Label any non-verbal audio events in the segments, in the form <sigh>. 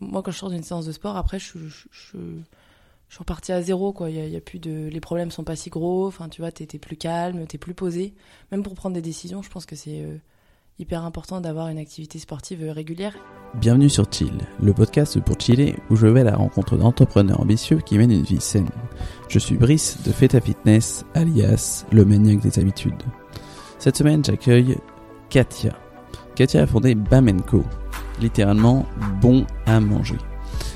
Moi, quand je sors d'une séance de sport, après, je, je, suis à zéro, quoi. Y y a plus de, les problèmes sont pas si gros. Enfin, tu vois, t'es t'es plus calme, t'es plus posé. Même pour prendre des décisions, je pense que c'est euh, hyper important d'avoir une activité sportive euh, régulière. Bienvenue sur Chill, le podcast pour chiller où je vais à la rencontre d'entrepreneurs ambitieux qui mènent une vie saine. Je suis Brice de Feta Fitness, alias le maniaque des habitudes. Cette semaine, j'accueille Katia. Katia a fondé Bamenco, littéralement bon à manger.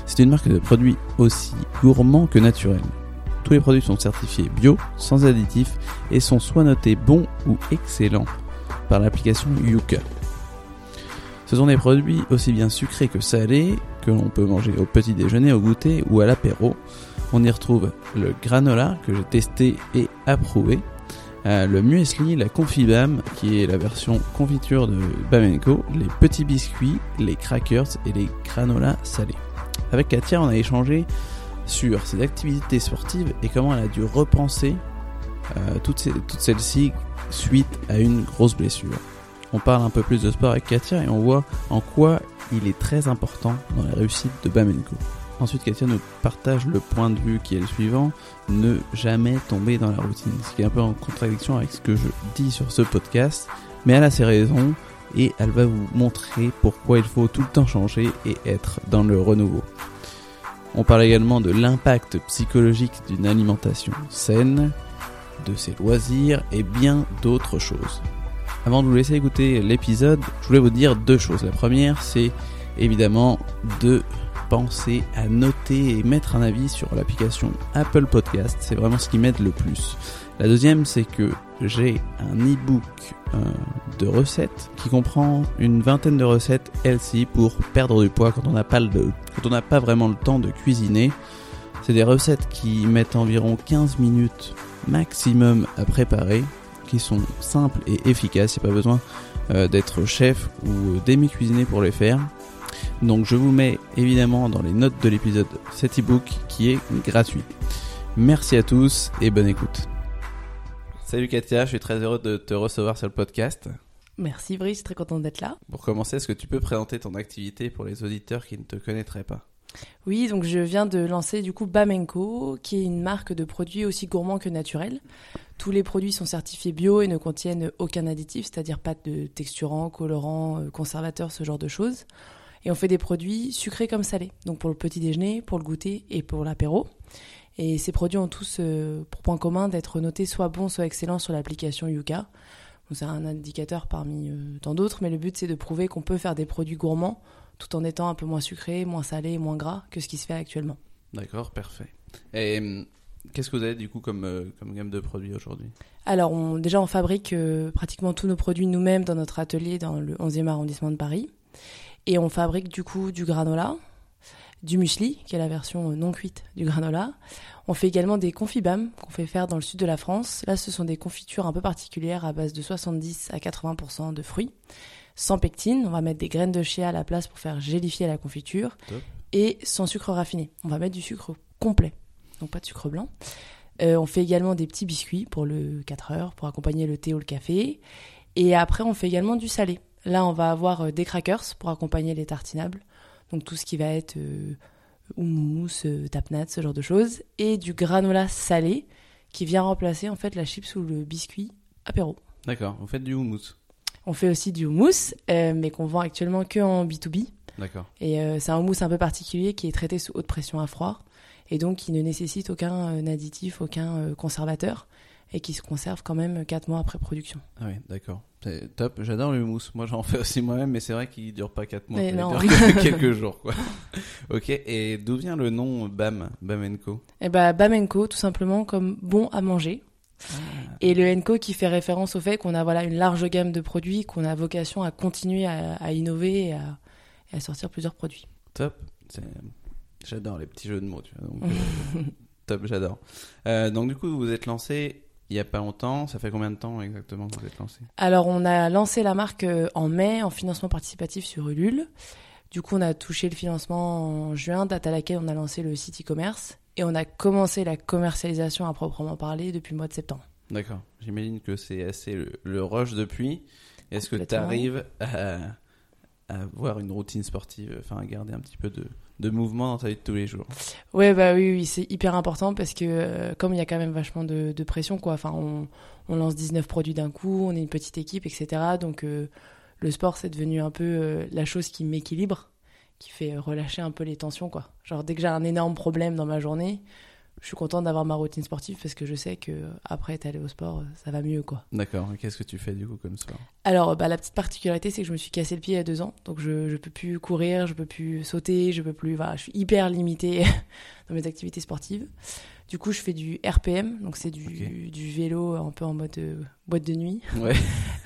C'est une marque de produits aussi gourmands que naturels. Tous les produits sont certifiés bio, sans additifs et sont soit notés bons ou excellents par l'application Yuka. Ce sont des produits aussi bien sucrés que salés que l'on peut manger au petit déjeuner, au goûter ou à l'apéro. On y retrouve le granola que j'ai testé et approuvé, euh, le muesli, la confibam qui est la version confiture de Bamenco, les petits biscuits, les crackers et les granolas salés. Avec Katia, on a échangé sur ses activités sportives et comment elle a dû repenser euh, toutes, celles-ci suite à une grosse blessure. On parle un peu plus de sport avec Katia et on voit en quoi il est très important dans la réussite de Bamenco. Ensuite, Katia nous partage le point de vue qui est le suivant ne jamais tomber dans la routine. Ce qui est un peu en contradiction avec ce que je dis sur ce podcast, mais elle a ses raisons et elle va vous montrer pourquoi il faut tout le temps changer et être dans le renouveau. On parle également de l'impact psychologique d'une alimentation saine, de ses loisirs et bien d'autres choses. Avant de vous laisser écouter l'épisode, je voulais vous dire deux choses. La première, c'est évidemment de penser à noter et mettre un avis sur l'application Apple Podcast. C'est vraiment ce qui m'aide le plus. La deuxième, c'est que j'ai un e-book euh, de recettes qui comprend une vingtaine de recettes healthy pour perdre du poids quand on n'a pas le, quand on n'a pas vraiment le temps de cuisiner. C'est des recettes qui mettent environ 15 minutes maximum à préparer, qui sont simples et efficaces. Il n'y a pas besoin euh, d'être chef ou d'aimer cuisiner pour les faire. Donc je vous mets évidemment dans les notes de l'épisode cet e-book qui est gratuit. Merci à tous et bonne écoute. Salut Katia, je suis très heureux de te recevoir sur le podcast. Merci Brice, très contente d'être là. Pour commencer, est-ce que tu peux présenter ton activité pour les auditeurs qui ne te connaîtraient pas? Oui, donc je viens de lancer du coup Bamenco, qui est une marque de produits aussi gourmands que naturels. Tous les produits sont certifiés bio et ne contiennent aucun additif, c'est-à-dire pas de texturant, colorant, euh, conservateur, ce genre de choses. Et on fait des produits sucrés comme salés, donc pour le petit déjeuner, pour le goûter et pour l'apéro. Et ces produits ont tous euh, pour point commun d'être notés soit bons, soit excellents sur l'application Yuka. C'est un indicateur parmi euh, tant d'autres, mais le but c'est de prouver qu'on peut faire des produits gourmands tout en étant un peu moins sucrés, moins salés, moins gras que ce qui se fait actuellement. D'accord, parfait. Et hum, qu'est-ce que vous avez du coup comme, euh, comme gamme de produits aujourd'hui? Alors on, déjà on fabrique euh, pratiquement tous nos produits nous-mêmes dans notre atelier dans le 11e arrondissement de Paris. Et on fabrique du coup du granola, du muesli, qui est la version euh, non cuite du granola. On fait également des confibam qu'on fait faire dans le sud de la France. Là, ce sont des confitures un peu particulières à base de 70 à 80% de fruits, sans pectine. On va mettre des graines de chia à la place pour faire gélifier la confiture Top. et sans sucre raffiné. On va mettre du sucre complet, donc pas de sucre blanc. Euh, on fait également des petits biscuits pour le 4 heures, pour accompagner le thé ou le café. Et après, on fait également du salé. Là, on va avoir euh, des crackers pour accompagner les tartinables. Donc tout ce qui va être euh, houmous, euh, tapenade, ce genre de choses. Et du granola salé qui vient remplacer en fait la chips ou le biscuit apéro. D'accord, vous faites du houmous. On fait aussi du houmous, euh, mais qu'on vend actuellement que en B2B. D'accord. Et c'est un houmous un peu particulier qui est traité sous haute pression à froid et donc qui ne nécessite aucun additif, aucun conservateur et qui se conserve quand même 4 mois après production. Ah oui, d'accord. C'est top, j'adore le houmous. Moi j'en fais aussi moi-même, mais c'est vrai qu'il dure pas 4 mois. Mais il non. dure que <laughs> quelques jours quoi. ok, et d'où vient le nom BAM, BAM Co? Et bah Bamenco tout simplement comme bon à manger. Et le Enco qui fait référence au fait qu'on a voilà une large gamme de produits, qu'on a vocation à continuer à, à innover et à, et à sortir plusieurs produits. Top. J'adore les petits jeux de mots, tu vois. donc, <laughs> euh, top, j'adore. Euh, donc du coup, vous êtes lancé il y a pas longtemps. Ça fait combien de temps exactement que vous êtes lancé? Alors, on a lancé la marque euh, en mai en financement participatif sur Ulule. Du coup, on a touché le financement en juin, date à laquelle on a lancé le site e-commerce. Et on a commencé la commercialisation à proprement parler depuis le mois de septembre. D'accord. J'imagine que c'est assez le, le rush depuis. Est-ce que tu arrives à, avoir une routine sportive, enfin à garder un petit peu de, de mouvement dans ta vie de tous les jours. Ouais, bah oui, oui c'est hyper important parce que euh, comme il y a quand même vachement de, pression, quoi. Enfin, on, on, lance 19 produits d'un coup, on est une petite équipe, etc. Donc euh, le sport, c'est devenu un peu euh, la chose qui m'équilibre, qui fait relâcher un peu les tensions, quoi. Genre dès que j'ai un énorme problème dans ma journée, je suis contente d'avoir ma routine sportive parce que je sais que après être allé au sport, ça va mieux quoi. D'accord. Qu'est-ce que tu fais du coup comme sport? Alors bah, la petite particularité c'est que je me suis cassé le pied il y a deux ans, donc je je peux plus courir, je peux plus sauter, je peux plus. Voilà, je suis hyper limitée <laughs> dans mes activités sportives. Du coup, je fais du RPM, donc c'est du, vélo un peu en mode euh, boîte de nuit, Ouais.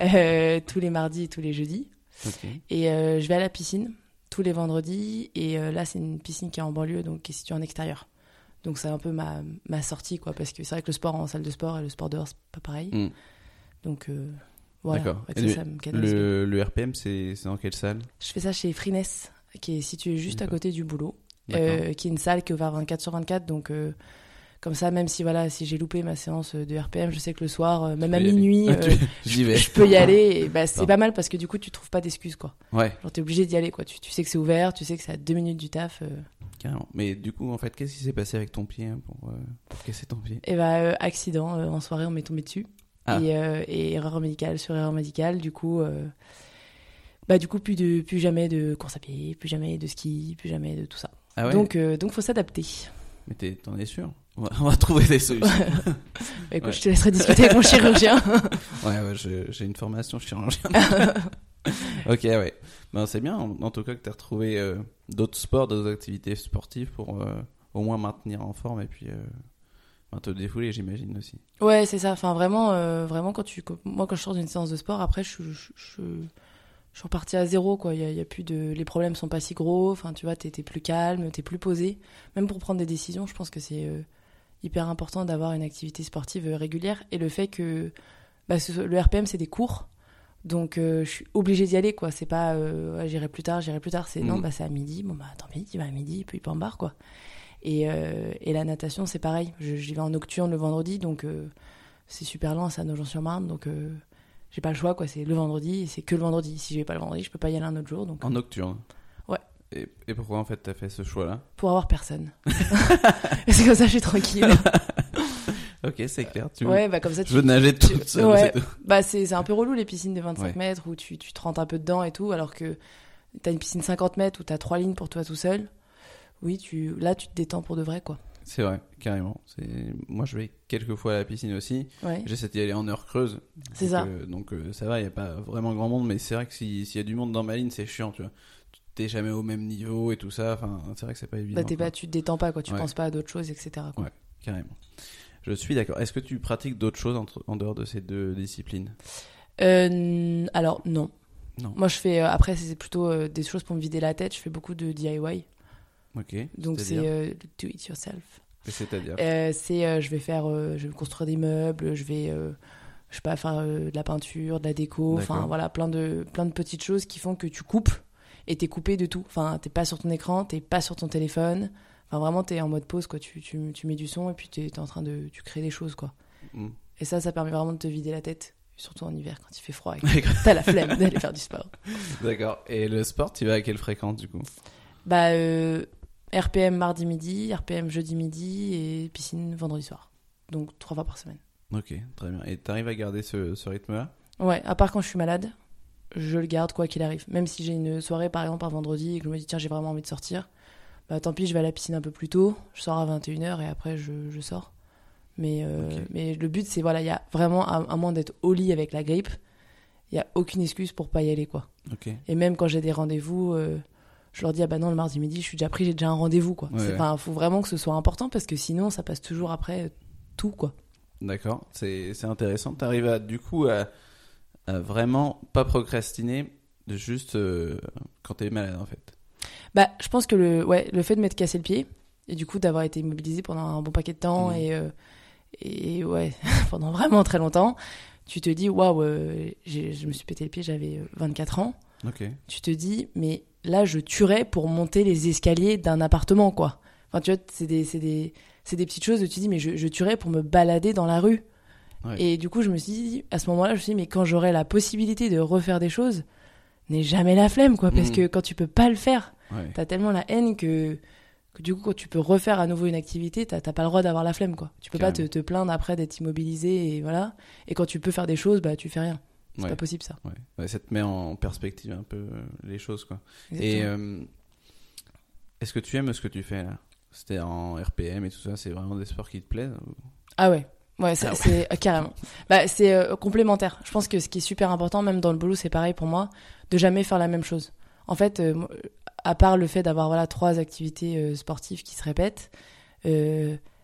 <laughs> euh, tous les mardis et tous les jeudis. Et euh, je vais à la piscine tous les vendredis. Et là, c'est une piscine qui est en banlieue, donc qui est située en extérieur. Donc c'est un peu ma, ma sortie, quoi. Parce que c'est vrai que le sport en salle de sport et le sport dehors, c'est pas pareil. Mm. Donc euh, voilà. D'accord. Ça, me. Le, le RPM, c'est c'est dans quelle salle? Je fais ça chez Freeness, qui est situé juste à côté du boulot. Euh, qui est une salle qui est ouverte 24 sur 24. Donc euh, comme ça, même si voilà, si j'ai loupé ma séance de RPM, je sais que le soir, euh, même à minuit, <laughs> euh, vais. je peux y aller. Et bah, c'est pas mal parce que du coup, tu trouves pas d'excuses, quoi. Ouais, Genre, t'es obligé d'y aller, quoi. Tu, tu sais que c'est ouvert, tu sais que c'est à deux minutes du taf. euh. carrément. Mais du coup, en fait, qu'est-ce qui s'est passé avec ton pied hein, pour, euh, pour casser ton pied? Et bah, accident, en soirée, on m'est tombé dessus. Ah. Et, et erreur médicale sur erreur médicale, du coup, bah, du coup, plus, de, plus jamais de course à pied, plus jamais de ski, plus jamais de tout ça. Ah ouais? Donc, euh, donc, faut s'adapter. Mais t'en es sûr? On va, on va trouver des solutions. <laughs> Écoute, Ouais. je te laisserai discuter avec mon chirurgien. <laughs> ouais, ouais, j'ai une formation chirurgien. <laughs> ok, ouais. Ben, c'est bien, en, en tout cas, que t'as retrouvé euh, d'autres sports, d'autres activités sportives pour euh, au moins maintenir en forme et puis euh, ben, te défouler, j'imagine aussi. ouais, c'est ça. Enfin, vraiment, euh, vraiment, quand tu, moi, quand je sors d'une séance de sport, après, je, je, je, je, suis repartie à zéro, quoi. Y a, y a plus de, les problèmes sont pas si gros. Enfin, tu vois, t'es, t'es plus calme, t'es plus posé. Même pour prendre des décisions, je pense que c'est hyper important d'avoir une activité sportive euh, régulière. Et le fait que, bah, ce- le RPM, c'est des cours. Donc, euh, je suis obligée d'y aller, quoi. C'est pas, euh, j'irai plus tard, j'irai plus tard. C'est, non, Mhm. bah, c'est à midi. Bon, bah, tant pis, tu vas à midi, puis pas en barre, quoi. Et, euh, et la natation, c'est pareil. Je- J'y vais en nocturne le vendredi, donc c'est super lent, c'est à Nogent-sur-Marne, donc j'ai pas le choix, quoi. C'est le vendredi, et c'est que le vendredi. Si je vais pas le vendredi, je peux pas y aller un autre jour, donc En nocturne. Et, et pourquoi en fait t'as fait ce choix-là pour avoir personne. <laughs> C'est comme ça, je suis tranquille. <laughs> Ok, c'est clair. Tu ouais, bah comme ça, Je tu, veux nager toute seule. ouais. tout. bah c'est c'est un peu relou les piscines de 25 Ouais. mètres où tu, tu te rentres un peu dedans et tout, alors que t'as une piscine 50 mètres où t'as trois lignes pour toi tout seul. Oui, tu là tu te détends pour de vrai, quoi. C'est vrai, carrément. C'est moi je vais quelques fois à la piscine aussi. Ouais, J'essaie d'y aller en heure creuse. c'est Donc, ça. euh, donc euh, ça va, il n'y a pas vraiment grand monde, mais c'est vrai que si- s'il y a du monde dans ma ligne, c'est chiant, tu vois. T'es jamais au même niveau et tout ça, enfin, c'est vrai que c'est pas évident. Bah, t'es pas, tu te détends pas, quoi. Tu Ouais. penses pas à d'autres choses, etc. quoi. Ouais. Carrément. Je suis d'accord. Est-ce que tu pratiques d'autres choses entre- en dehors de ces deux disciplines? Euh, alors non. Non. Moi je fais euh, après c'est plutôt euh, des choses pour me vider la tête. Je fais beaucoup de DIY. Ok. Donc c'est do it yourself. C'est-à-dire? C'est je vais faire je vais construire des meubles, je vais je sais pas faire euh, de la peinture, de la déco, enfin voilà plein de plein de petites choses qui font que tu coupes et t'es coupé de tout. Enfin t'es pas sur ton écran, t'es pas sur ton téléphone. Enfin vraiment t'es en mode pause quoi. Tu, tu, tu mets du son et puis t'es es en train de tu crées des choses quoi. Hmm. Et ça ça permet vraiment de te vider la tête. Surtout en hiver quand il fait froid et <laughs> que t'as la flemme d'aller faire du sport. D'accord. Et le sport, tu vas à quelle fréquence du coup? Bah, euh, RPM mardi midi, RPM jeudi midi et piscine vendredi soir. Donc trois fois par semaine. Ok, très bien. Et t'arrives à garder ce, ce rythme-là? Ouais, à part quand je suis malade, je le garde quoi qu'il arrive. Même si j'ai une soirée par exemple un vendredi et que je me dis tiens j'ai vraiment envie de sortir, bah tant pis je vais à la piscine un peu plus tôt, je sors à 21h et après je, je sors. Mais, euh, mais le but c'est voilà, il y a vraiment, à, à moins d'être au lit avec la grippe, il y a aucune excuse pour pas y aller quoi. Et même quand j'ai des rendez-vous, euh, je leur dis ah bah non le mardi midi je suis déjà pris, j'ai déjà un rendez-vous quoi. Ouais, faut vraiment que ce soit important parce que sinon ça passe toujours après euh, tout quoi. D'accord, c'est c'est intéressant. Tu arrives à, du coup à, à vraiment pas procrastiner de juste euh, quand t'es malade en fait. Bah je pense que le ouais le fait de m'être cassé le pied et du coup d'avoir été immobilisé pendant un bon paquet de temps Mhm. et euh, et ouais <laughs> pendant vraiment très longtemps, tu te dis waouh euh, je me suis pété le pied j'avais euh, 24 ans. Tu te dis, mais là, je tuerais pour monter les escaliers d'un appartement, quoi. Enfin, tu vois, c'est des, c'est des, c'est des petites choses où tu te dis, mais je, je tuerais pour me balader dans la rue. Ouais. Et du coup, je me suis dit, à ce moment-là, je me suis dit, mais quand j'aurai la possibilité de refaire des choses, n'aie jamais la flemme, quoi. Parce Mhm. que quand tu peux pas le faire, Ouais. t'as tellement la haine que, que du coup, quand tu peux refaire à nouveau une activité, t'as pas le droit d'avoir la flemme, quoi. Tu peux pas te, plaindre après d'être immobilisé et voilà. Et quand tu peux faire des choses, bah tu fais rien. C'est Ouais. pas possible ça. Ouais. Ça te met en perspective un peu euh, les choses, quoi. Exactement. Et euh, est-ce que tu aimes ce que tu fais là? C'était en RPM et tout ça, c'est vraiment des sports qui te plaisent ou- Ah ouais. Ouais, c'est Ah ouais. euh, carrément. Bah, c'est euh, complémentaire. Je pense que ce qui est super important, même dans le boulot, c'est pareil pour moi, de jamais faire la même chose. En fait, euh, à part le fait d'avoir voilà trois activités sportives qui se répètent,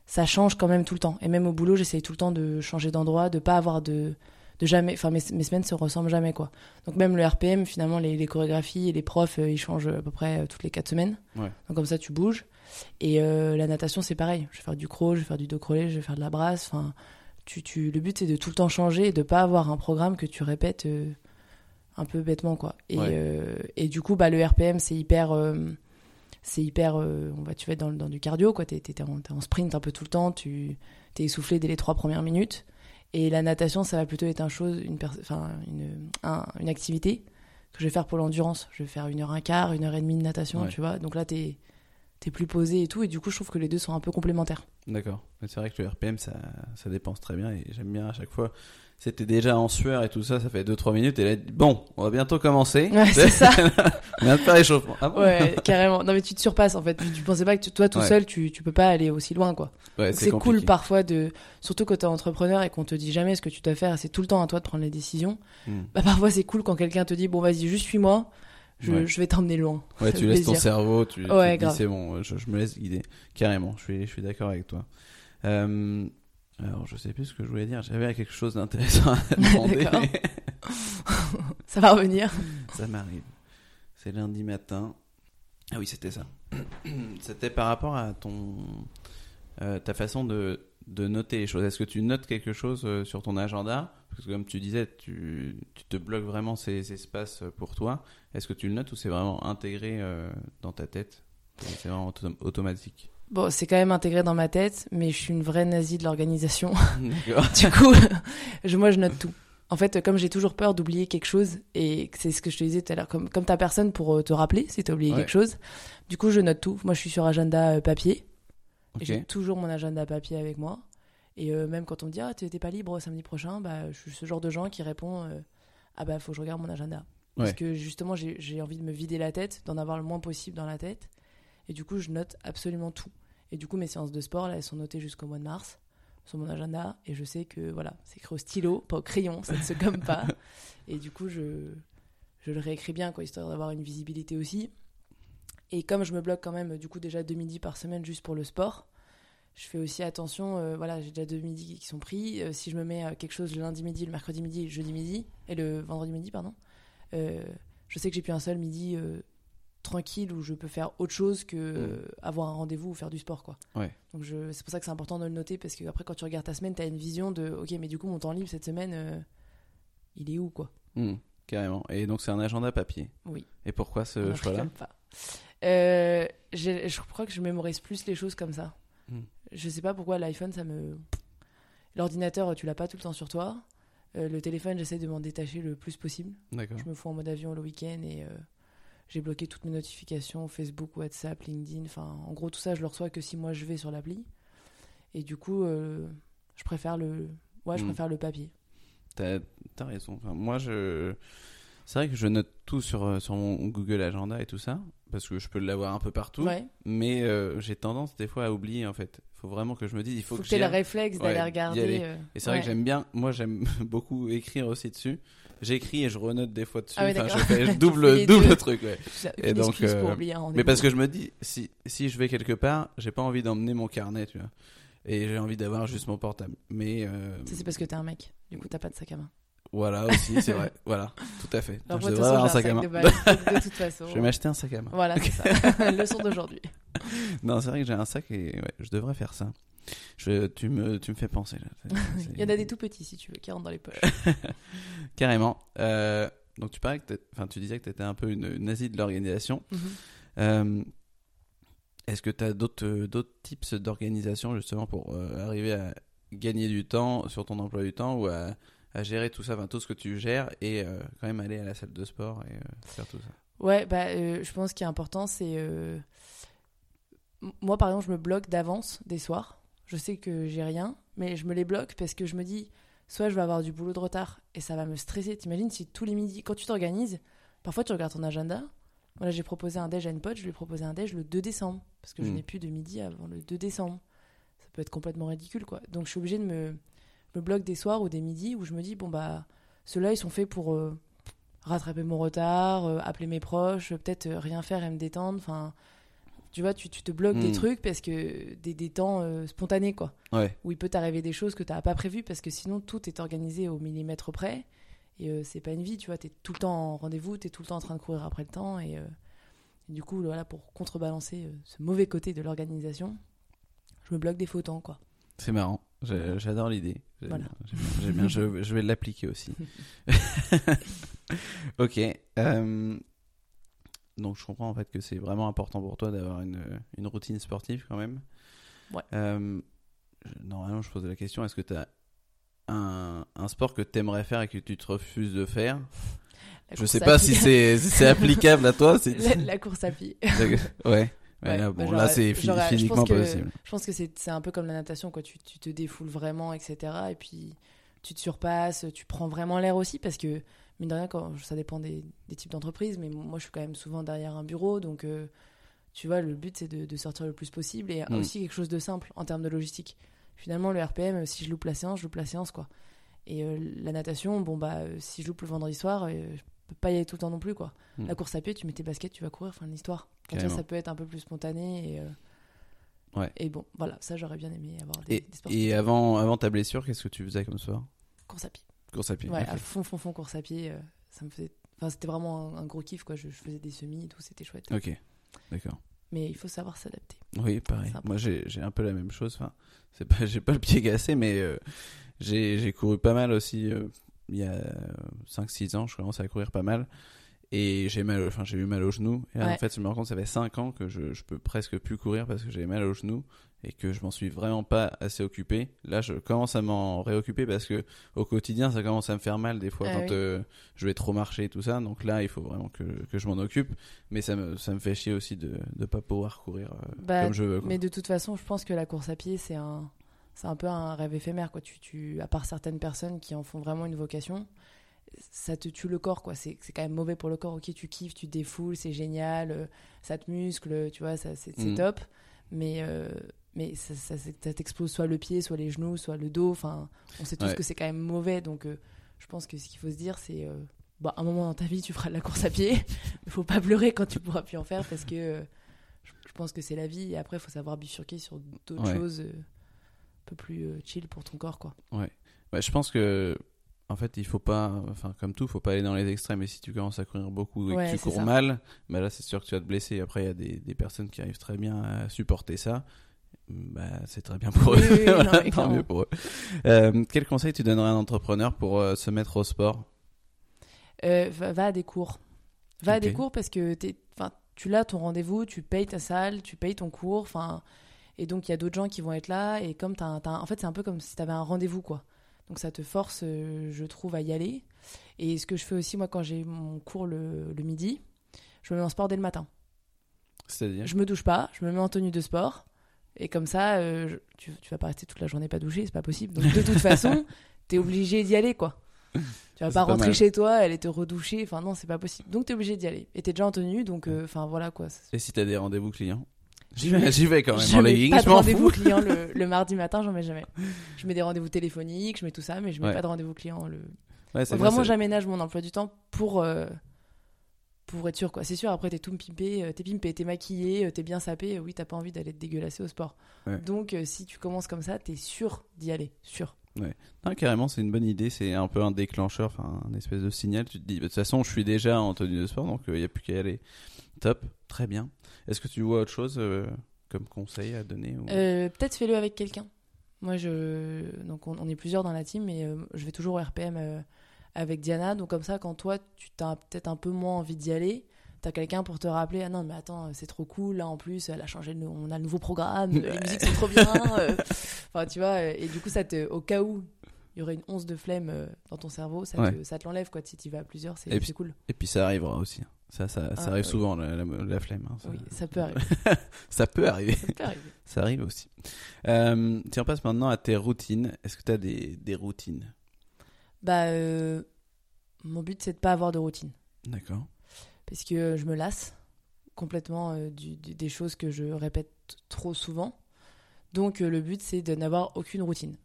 ça change quand même tout le temps. Et même au boulot, j'essaye tout le temps de changer d'endroit, de pas avoir de de jamais. Enfin, mes, mes semaines se ressemblent jamais quoi. Donc même le RPM, finalement, les, les chorégraphies et les profs, ils changent à peu près toutes les quatre semaines. Ouais. Donc comme ça, tu bouges. Et euh, la natation, c'est pareil. Je vais faire du crawl, je vais faire du dos crawlé, je vais faire de la brasse. Enfin, tu, tu, le but, c'est de tout le temps changer et de pas avoir un programme que tu répètes euh, un peu bêtement, quoi. Et, Ouais. euh, et du coup, bah, le RPM, c'est hyper, c'est hyper, on va, tu vas être dans, dans du cardio, quoi. T'es, t'es- en, en sprint un peu tout le temps, tu t'es essoufflé dès les trois premières minutes. Et la natation, ça va plutôt être un chose, une, enfin, une, un- une activité que je vais faire pour l'endurance. Je vais faire une heure un quart, une heure et demie de natation, Ouais. tu vois. Donc là, t'es, t'es plus posé et tout. Et du coup, je trouve que les deux sont un peu complémentaires. D'accord. Mais c'est vrai que le RPM, ça, ça dépense très bien et j'aime bien à chaque fois. C'était déjà en sueur et tout ça, ça fait 2-3 minutes et là, bon, on va bientôt commencer. Ouais, c'est ça. <laughs> on vient de faire l'échauffement. Ah bon Ouais, carrément. Non, mais tu te surpasses en fait. Tu, tu pensais pas que tu- toi tout Ouais. seul, tu, tu peux pas aller aussi loin, quoi. Ouais, C'est cool parfois de, surtout quand t'es entrepreneur et qu'on te dit jamais ce que tu dois faire, et c'est tout le temps à toi de prendre les décisions. Hmm. Bah parfois c'est cool quand quelqu'un te dit bon vas-y juste suis-moi, je, Ouais. je vais t'emmener loin. Ouais, tu <laughs> laisses ton cerveau, tu, Ouais, c'est bon, je, je me laisse guider. Carrément, je suis, je suis d'accord avec toi. Euh, alors, je sais plus ce que je voulais dire. J'avais quelque chose d'intéressant à <laughs> demander. <laughs> Ça va revenir. ça m'arrive. C'est lundi matin. Ah oui, c'était ça. <clears throat> c'était par rapport à ton, euh, ta façon de, de noter les choses. Est-ce que tu notes quelque chose euh, sur ton agenda Parce que comme tu disais, tu, tu te bloques vraiment ces espaces pour toi. Est-ce que tu le notes ou c'est vraiment intégré euh, dans ta tête? C'est vraiment autom- automatique. Bon c'est quand même intégré dans ma tête, mais je suis une vraie nazie de l'organisation. <laughs> <laughs> Du coup, <laughs> je, moi je note tout. En fait, comme j'ai toujours peur d'oublier quelque chose, et c'est ce que je te disais tout à l'heure, comme, comme t'as personne pour euh, te rappeler si t'as oublié Ouais. quelque chose, du coup je note tout. Moi je suis sur agenda euh, papier, j'ai toujours mon agenda papier avec moi. Et euh, même quand on me dit ah t'es pas libre samedi prochain, bah je suis ce genre de gens qui répond euh, ah bah faut que je regarde mon agenda. Parce que justement j'ai j'ai envie de me vider la tête, d'en avoir le moins possible dans la tête. Et du coup je note absolument tout. Et du coup mes séances de sport là elles sont notées jusqu'au mois de mars sur mon agenda et je sais que voilà c'est écrit au stylo, pas au crayon, ça ne se gomme pas. <laughs> Et du coup je je le réécris bien quoi histoire d'avoir une visibilité aussi. Et comme je me bloque quand même du coup déjà deux midis par semaine juste pour le sport, je fais aussi attention, euh, voilà, j'ai déjà deux midis qui sont pris. Euh, si je me mets euh, quelque chose le lundi midi, le mercredi midi, le jeudi midi, et le vendredi midi, pardon, je sais que j'ai plus un seul midi tranquille où je peux faire autre chose que euh, avoir un rendez-vous ou faire du sport, quoi. Ouais. Donc je, c'est pour ça que c'est important de le noter parce que après quand tu regardes ta semaine, tu as une vision de, ok, mais du coup mon temps libre cette semaine, il est où, quoi? Hmm, carrément. Et donc c'est un agenda papier. Oui. Et pourquoi ce choix-là? j'ai- je crois que je mémorise plus les choses comme ça. Hmm. Je sais pas pourquoi l'iPhone, ça me. L'ordinateur, tu l'as pas tout le temps sur toi. Euh, le téléphone, j'essaie de m'en détacher le plus possible. Je me fous en mode avion le week-end et euh, j'ai bloqué toutes mes notifications Facebook, WhatsApp, LinkedIn. Enfin, en gros, tout ça, je le reçois que si moi je vais sur l'appli. Et du coup, euh, je préfère le. Ouais, je Hmm. préfère le papier. T'as as raison. Enfin, moi, je. C'est vrai que je note tout sur, sur mon Google Agenda et tout ça, parce que je peux l'avoir un peu partout. Ouais. Mais euh, j'ai tendance des fois à oublier en fait. Il faut vraiment que je me dise, il faut, Faut, que que j'y le réflexe d'aller regarder. euh, Et c'est vrai que j'aime bien, moi j'aime <laughs> beaucoup écrire aussi dessus. J'écris et je renote des fois dessus. Ah enfin, je fais <laughs> je double, double truc. Ouais. J'ai Et donc, pour euh, oublier un Mais parce que je me dis, si, si je vais quelque part, j'ai pas envie d'emmener mon carnet, tu vois. Et j'ai envie d'avoir juste mon portable. Mais Ça, c'est parce que t'es un mec. Du coup, t'as pas de sac à main. Voilà aussi, c'est vrai. <laughs> Voilà, tout à fait. Alors, je devrais avoir un sac à main. de base, de, de toute <laughs> façon. Je vais m'acheter un sac à main. Voilà, c'est <laughs> ça. Leçon d'aujourd'hui. Non, c'est vrai que j'ai un sac et ouais, je devrais faire ça. Je, tu, me, tu me fais penser. Là. Il y en a des tout petits, si tu veux, qui rentrent dans les poches. Carrément. Euh, donc tu, parlais que enfin, tu disais que tu étais un peu une, nazie de l'organisation. Mhm. Euh, Est-ce que tu as d'autres tips d'organisation justement pour euh, arriver à gagner du temps sur ton emploi du temps ou à, à gérer tout ça, enfin tout ce que tu gères et euh, quand même aller à la salle de sport et euh, faire tout ça. Ouais, bah, euh, je pense qu'il est important, c'est. Moi, par exemple, je me bloque d'avance des soirs. Je sais que j'ai rien, mais je me les bloque parce que je me dis, soit je vais avoir du boulot de retard et ça va me stresser. T'imagines si tous les midis, quand tu t'organises, parfois tu regardes ton agenda. Voilà, j'ai proposé un déj à une pote, je lui ai proposé un déj le 2 décembre parce que je Mm. n'ai plus de midi avant le 2 décembre. Ça peut être complètement ridicule, quoi. Donc je suis obligée de me, me bloque des soirs ou des midis où je me dis, bon, bah, ceux-là, ils sont faits pour. euh, rattraper mon retard, euh, appeler mes proches, peut-être euh, rien faire et me détendre. Enfin, tu vois, tu, tu te bloques des Mm. trucs parce que des, des temps euh, spontanés, quoi, Ouais, où il peut t'arriver des choses que tu n'as pas prévues parce que sinon tout est organisé au millimètre près. Et euh, c'est pas une vie, tu vois, tu es tout le temps en rendez-vous, tu es tout le temps en train de courir après le temps. Et, euh, et du coup, voilà, pour contrebalancer ce mauvais côté de l'organisation, je me bloque des faux temps, quoi. c'est marrant. J'adore l'idée. J'aime Voilà. bien, je, je vais l'appliquer aussi. <laughs> <laughs> ok. euh, donc je comprends en fait que c'est vraiment important pour toi d'avoir une, une routine sportive quand même. Ouais. Euh, normalement, je pose la question est-ce que tu as un, un sport que tu aimerais faire et que tu te refuses de faire? Je sais pas si c'est si applicable à toi. <laughs> la, la course à pied. ouais. Ouais, là, bon, j'aurais- là, c'est physiquement pense pas que- possible. Je pense que c'est un peu comme la natation, quoi. Tu, tu te défoules vraiment, etc. Et puis tu te surpasses, tu prends vraiment l'air aussi, parce que, mine de rien, quand, ça dépend des, des types d'entreprises, mais moi je suis quand même souvent derrière un bureau, donc euh, tu vois, le but c'est de, de sortir le plus possible et Mm. aussi quelque chose de simple en termes de logistique. Finalement, le RPM, euh, si je loupe la séance, je loupe la séance, quoi. Et euh, la natation, bon, bah, si je loupe le vendredi soir, euh, je peux pas y aller tout le temps non plus, quoi. Mm. La course à pied, tu mets tes baskets, tu vas courir, fin de l'histoire. Comme ça, peut être un peu plus spontané et. euh, Ouais. Et bon, voilà, ça j'aurais bien aimé avoir des, Et, des sports. et avant, avant ta blessure, qu'est-ce que tu faisais comme sport? Course à pied. Course à pied. Ouais, à fond, fond, fond, course à pied. euh, ça me faisait. Enfin, c'était vraiment un, un gros kiff, quoi. Je, je faisais des semis et tout, c'était chouette. Ok, d'accord. Mais il faut savoir s'adapter. Oui, pareil. Moi, j'ai un peu la même chose. Enfin, c'est pas, <laughs> j'ai pas le pied cassé, mais euh, j'ai j'ai couru pas mal aussi. euh, il y a 5-6 ans, je commence à courir pas mal. Et j'ai mal, enfin, j'ai eu mal au genou. Et là, Ouais. en fait, je me rends compte, ça fait 5 ans que je, je peux presque plus courir parce que j'ai mal au genou et que je m'en suis vraiment pas assez occupé. Là, je commence à m'en réoccuper parce que au quotidien, ça commence à me faire mal des fois Ah quand oui. euh, je vais trop marcher et tout ça. Donc là, il faut vraiment que, que je m'en occupe. Mais ça me, ça me fait chier aussi de ne pas pouvoir courir euh, Bah, comme je veux. quoi. Mais de toute façon, je pense que la course à pied, c'est un, c'est un peu un rêve éphémère, quoi. Tu, tu, à part certaines personnes qui en font vraiment une vocation, ça te tue le corps, quoi. C'est, c'est quand même mauvais pour le corps. Ok, tu kiffes, tu te défoules, c'est génial, euh, ça te muscle, tu vois, ça, c'est, Mm. top. Mais, euh, mais ça, ça, ça t'explose soit le pied, soit les genoux, soit le dos. Enfin, on sait tous Ouais. que c'est quand même mauvais. Donc, euh, je pense que ce qu'il faut se dire, c'est. euh, bah, un moment dans ta vie, tu feras de la course à pied. Il <laughs> faut pas pleurer quand tu pourras plus en faire parce que je, pense que c'est la vie. Et après, il faut savoir bifurquer sur d'autres Ouais. choses un peu plus chill pour ton corps. quoi. Ouais, je pense que en fait, il faut pas, enfin comme tout, faut pas aller dans les extrêmes. Et si tu commences à courir beaucoup et Ouais, que tu cours ça. mal, bah là, c'est sûr que tu vas te blesser. Après, il y a des, des personnes qui arrivent très bien à supporter ça. Bah, c'est très bien pour eux. oui, oui, <laughs> Voilà, non, mais tant mieux pour eux. Euh, quel conseil tu donnerais à un entrepreneur pour euh, se mettre au sport? Euh, va, va à des cours. Va à des cours parce que tu l'as ton rendez-vous, tu payes ta salle, tu payes ton cours. Enfin, et donc il y a d'autres gens qui vont être là. Et comme t'as en fait, c'est un peu comme si tu avais un rendez-vous, quoi. Donc ça te force, euh, je trouve, à y aller. Et ce que je fais aussi, moi, quand j'ai mon cours le, le midi, je me mets en sport dès le matin. C'est-à-dire? Je me douche pas, je me mets en tenue de sport. Et comme ça, euh, je- tu, tu vas pas rester toute la journée pas douché, c'est pas possible. Donc de toute <laughs> façon, t'es obligé d'y aller, quoi. Tu vas pas rentrer chez toi, aller te redoucher. Enfin non, c'est pas possible. Donc t'es obligé d'y aller. Et t'es déjà en tenue, donc euh, enfin voilà quoi. Et si t'as des rendez-vous clients? J'y vais, j'y vais quand même Je en mets pas de rendez-vous client le, <laughs> le mardi matin, j'en mets jamais. <laughs> Je mets des rendez-vous téléphoniques, je mets tout ça, mais je mets Ouais. pas de rendez-vous client. Le... Ouais, Vraiment, j'aménage mon emploi du temps pour euh, pour être sûr quoi. C'est sûr. Après, t'es tout pimpé, euh, t'es pimpé, t'es maquillé, euh, t'es bien sapé. euh, Oui, t'as pas envie d'aller te dégueulasser au sport. Ouais. Donc, si tu commences comme ça, t'es sûr d'y aller, sûr. Non, carrément, c'est une bonne idée. C'est un peu un déclencheur, enfin, un espèce de signal. Tu te dis, bah, de toute façon, je suis déjà en tenue de sport, donc il n'y a plus qu'à y aller. Top, très bien. Est-ce que tu vois autre chose euh, comme conseil à donner ou- Euh, Peut-être fais-le avec quelqu'un. Moi, je donc on, on est plusieurs dans la team, mais je vais toujours au RPM avec Diana. Donc comme ça, quand toi, tu as peut-être un peu moins envie d'y aller, t'as quelqu'un pour te rappeler. Ah non, mais attends, c'est trop cool. Là, en plus, elle a changé. on a le nouveau programme. Les <laughs> musiques sont trop bien. euh. Enfin, tu vois. Et du coup, ça te, au cas où il y aurait une once de flemme euh, dans ton cerveau, ça Ouais. te, ça te l'enlève quoi. Si tu vas à plusieurs, c'est cool. Et puis ça arrivera aussi. Ça, ça, ça Ah, arrive oui. souvent, la, la- la flemme. hein, ça, Oui, ça peut arriver. <laughs> ça peut arriver. ça peut arriver. Ça arrive aussi. Euh, tiens, on passe maintenant à tes routines. Est-ce que tu as des, des routines? Bah, euh, mon but c'est de pas avoir de routine. D'accord. parce que je me lasse complètement euh, du- du- des choses que je répète trop souvent. Donc euh, le but c'est de n'avoir aucune routine.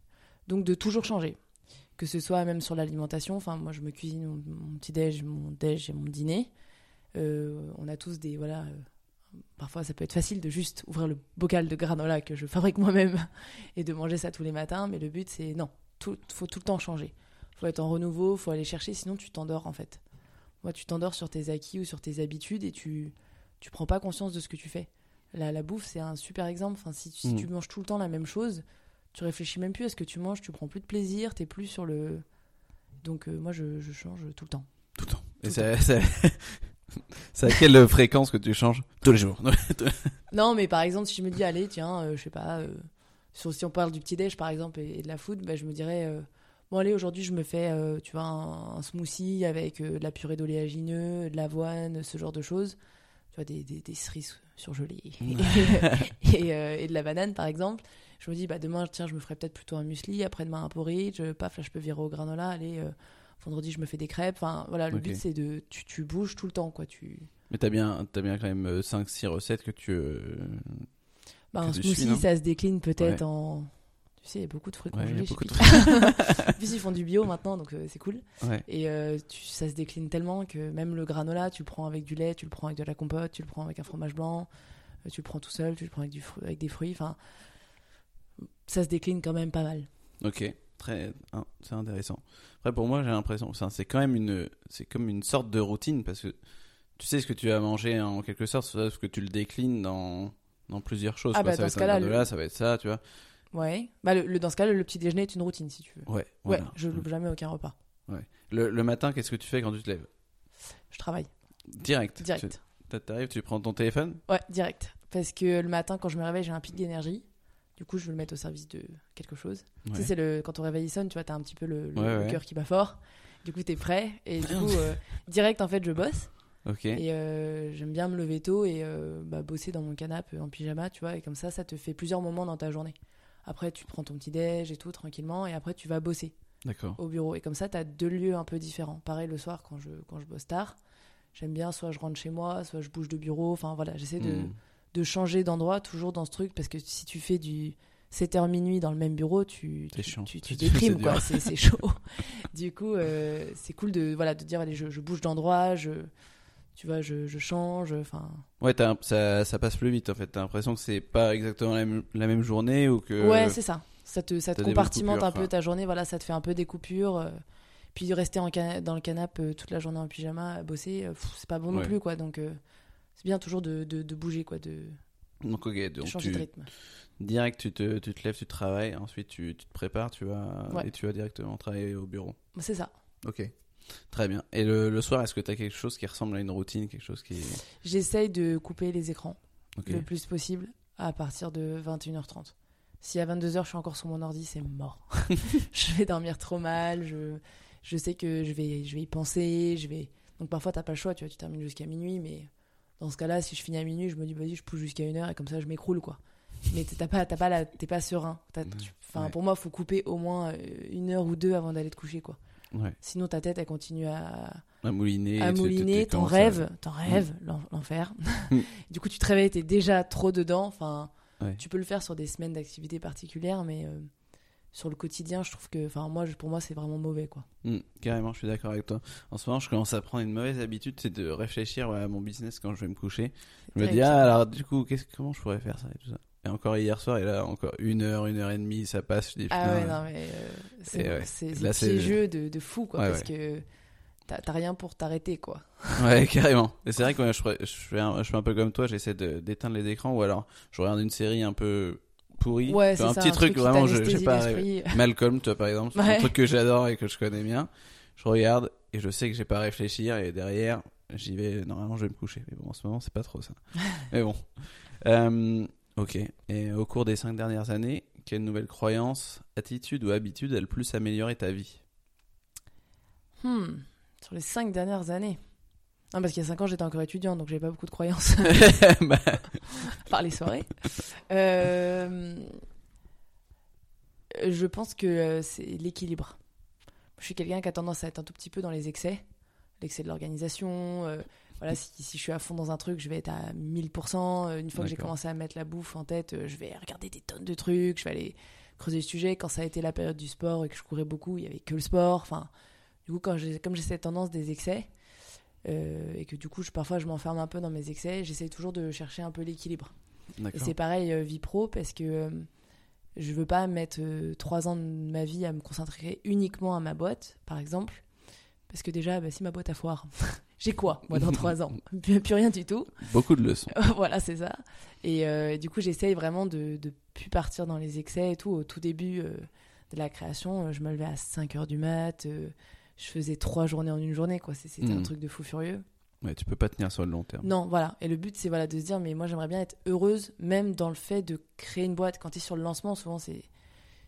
Donc de toujours changer. Que ce soit même sur l'alimentation, enfin moi je me cuisine mon, mon petit déj, mon déj et mon dîner. Euh, on a tous des voilà. euh, parfois ça peut être facile de juste ouvrir le bocal de granola que je fabrique moi-même <laughs> et de manger ça tous les matins. Mais le but c'est non, tout faut tout le temps changer. Faut être en renouveau, faut aller chercher, sinon tu t'endors en fait. Moi, tu t'endors sur tes acquis ou sur tes habitudes et tu tu prends pas conscience de ce que tu fais. La, la bouffe, c'est un super exemple. Enfin, si, si Mm. tu manges tout le temps la même chose, tu réfléchis même plus à ce que tu manges, tu prends plus de plaisir, t'es plus sur le. Donc, euh, moi, je, je change tout le temps. Tout le temps. Et Tout c'est c'est- c'est à quelle fréquence que tu changes Tous les jours? <laughs> Non, mais par exemple, si je me dis, allez, tiens, euh, je sais pas, euh, sur, si on parle du petit-déj par exemple et, et de la food, bah, je me dirais, euh, bon, allez, aujourd'hui, je me fais, euh, tu vois, un, un smoothie avec euh, de la purée d'oléagineux, de l'avoine, ce genre de choses. Tu vois, des, des, des cerises surgelées <laughs> et, euh, et de la banane, par exemple. Je me dis, bah, demain, tiens, je me ferai peut-être plutôt un muesli, après-demain, un porridge, paf, là, je peux virer au granola, allez, vendredi, je me fais des crêpes. Enfin, voilà, le but, c'est de. Tu, tu bouges tout le temps, quoi. Tu. Mais t'as bien, as bien quand même 5-6 recettes que tu. Bah, Que un tu smoothie, ça se décline peut-être Ouais. en. Sais, il y a beaucoup de fruits Ouais, congelés. beaucoup de <laughs> ils font du bio maintenant, donc euh, c'est cool. Ouais. Et euh, tu- ça se décline tellement que même le granola, tu le prends avec du lait, tu le prends avec de la compote, tu le prends avec un fromage blanc, euh, tu le prends tout seul, tu le prends avec, du fru- avec des fruits. Enfin, ça se décline quand même pas mal. Ok, très, hein, c'est intéressant. Après, pour moi, j'ai l'impression, c'est quand même une, c'est comme une sorte de routine parce que tu sais ce que tu vas manger en quelque sorte, sauf que tu le déclines dans, dans plusieurs choses. Ah quoi. bah, ça dans va être un granola, le- ça va être ça, tu vois. Ouais. Bah, le, le- dans ce cas, le, le petit déjeuner est une routine si tu veux. Ouais. Ouais, voilà. je loupe jamais aucun repas. Le, le matin, qu'est-ce que tu fais quand tu te lèves? Je travaille Direct. direct. Tu t'arrives, tu prends ton téléphone? Ouais, direct. Parce que le matin, quand je me réveille, j'ai un pic d'énergie. Du coup, je veux le mettre au service de quelque chose. Tu Ouais. sais, c'est le quand ton réveil sonne, tu vois, t'as un petit peu le, le- Ouais, le ouais. cœur qui bat fort. Du coup, t'es prêt. Et du coup, euh, direct, en fait, je bosse. Ok. Et euh, j'aime bien me lever tôt et euh, bah, bosser dans mon canapé en pyjama, tu vois. Et comme ça, ça te fait plusieurs moments dans ta journée. Après, tu prends ton petit déj et tout tranquillement. Et après, tu vas bosser au bureau. Et comme ça, t'as deux lieux un peu différents. Pareil, le soir, quand je, quand je bosse tard, j'aime bien soit je rentre chez moi, soit je bouge de bureau. Enfin, voilà, j'essaie de Hmm. de changer d'endroit toujours dans ce truc parce que si tu fais du 7h minuit dans le même bureau tu tu, chiant. tu, tu <laughs> déprimes c'est quoi c'est chaud <laughs> du coup euh, c'est cool de voilà de dire allez je, je bouge d'endroit je tu vois je, je change enfin Ouais, un- ça, ça passe plus vite en fait. T'as l'impression que c'est pas exactement la même, la même journée ou que. ouais c'est ça ça te ça te compartimente coupures, un peu ta journée voilà ça te fait un peu des coupures euh, puis rester en dans le canapé euh, toute la journée en pyjama à bosser euh, c'est pas bon non plus quoi donc euh, c'est bien toujours de, de, de bouger quoi de, Donc ok, de donc changer tu, de rythme direct tu te, tu te lèves, tu travailles, ensuite tu, tu te prépares, tu vas Ouais. et tu vas directement travailler au bureau. c'est ça Ok. Très bien. Et le, le soir, est-ce que tu as quelque chose qui ressemble à une routine, quelque chose qui. j'essaye de couper les écrans le plus possible à partir de 21h30. Si à 22h je suis encore sur mon ordi, c'est mort. <laughs> je vais dormir trop mal, je, je sais que je vais, je vais y penser, je vais... Donc parfois t'as pas le choix, tu vois, tu termines jusqu'à minuit, mais dans ce cas-là, si je finis à minuit, je me dis vas-y, je pousse jusqu'à une heure et comme ça je m'écroule quoi. Mais t'as pas, t'as pas la, t'es pas serein. Enfin, Ouais. pour moi, faut couper au moins euh, une heure ou deux avant d'aller te coucher quoi. Ouais. Sinon ta tête elle continue à, À mouliner. à mouliner, t'en à- rêves, t'en rêves, l'en- l'enfer. Mm. <laughs> <laughs> du coup, tu te réveilles, t'es déjà trop dedans. Enfin, Ouais. tu peux le faire sur des semaines d'activité particulières, mais euh, sur le quotidien, je trouve que, enfin, moi, je- pour moi, c'est vraiment mauvais, quoi. Hmm, carrément, je suis d'accord avec toi. En ce moment, je commence à prendre une mauvaise habitude, c'est de réfléchir à mon business quand je vais me coucher. Je me dis, ah, alors du coup, comment je pourrais faire ça et tout ça. Et encore hier soir, et là, encore une heure, une heure et demie, ça passe. Je dis, Ah ouais, euh, non, mais euh, c'est ouais. piégeux de, de fou, quoi, Ouais, parce que t'as rien pour t'arrêter, quoi. <laughs> Ouais, carrément. Et c'est vrai que moi, je, fais un, je fais un peu comme toi, j'essaie d'éteindre les écrans ou alors je regarde une série un peu pourrie. Ouais, vois, un ça, petit truc, qui vraiment, je, sais pas. <laughs> Malcolm, toi par exemple, un truc que j'adore et que je connais bien. Je regarde et je sais que j'ai pas à réfléchir et derrière, j'y vais. Normalement, je vais me coucher. Mais bon, en ce moment, c'est pas trop ça. <laughs> Mais bon. Euh, Ok. Et au cours des cinq dernières années, quelle nouvelle croyance, attitude ou habitude a le plus amélioré ta vie? Hmm, sur les cinq dernières années. Non, parce qu'il y a cinq ans, j'étais encore étudiant, donc j'avais pas beaucoup de croyances, <laughs> <laughs> Bah, par les soirées. Euh, Je pense que euh, c'est l'équilibre. Je suis quelqu'un qui a tendance à être un tout petit peu dans les excès, l'excès de l'organisation. euh, voilà, si, si je suis à fond dans un truc, je vais être à 1000%. Euh, Une fois que j'ai commencé à mettre la bouffe en tête, euh, je vais regarder des tonnes de trucs, je vais aller creuser le sujet. Quand ça a été la période du sport et que je courais beaucoup, il y avait que le sport. Enfin, du coup, quand j'ai, comme j'ai cette tendance des excès, euh, et que du coup, je, parfois je m'enferme un peu dans mes excès, j'essaie toujours de chercher un peu l'équilibre. Et c'est pareil, euh, vie pro, parce que euh, je veux pas mettre trois ans de ma vie à me concentrer uniquement à ma boîte, par exemple. Parce que déjà, bah, si ma boîte a foire, <laughs> j'ai quoi, moi, dans trois ans <laughs> plus, plus rien du tout. Beaucoup de leçons. <laughs> voilà, c'est ça. Et euh, du coup, j'essaye vraiment de, de plus partir dans les excès et tout. Au tout début euh, de la création, euh, je me levais à 5 heures du mat. euh, je faisais trois journées en une journée, quoi. C'était un Mhm. truc de fou furieux. Ouais, tu peux pas tenir sur le long terme. Non, voilà. Et le but, c'est voilà, de se dire, mais moi, j'aimerais bien être heureuse, même dans le fait de créer une boîte. Quand tu es sur le lancement, souvent, c'est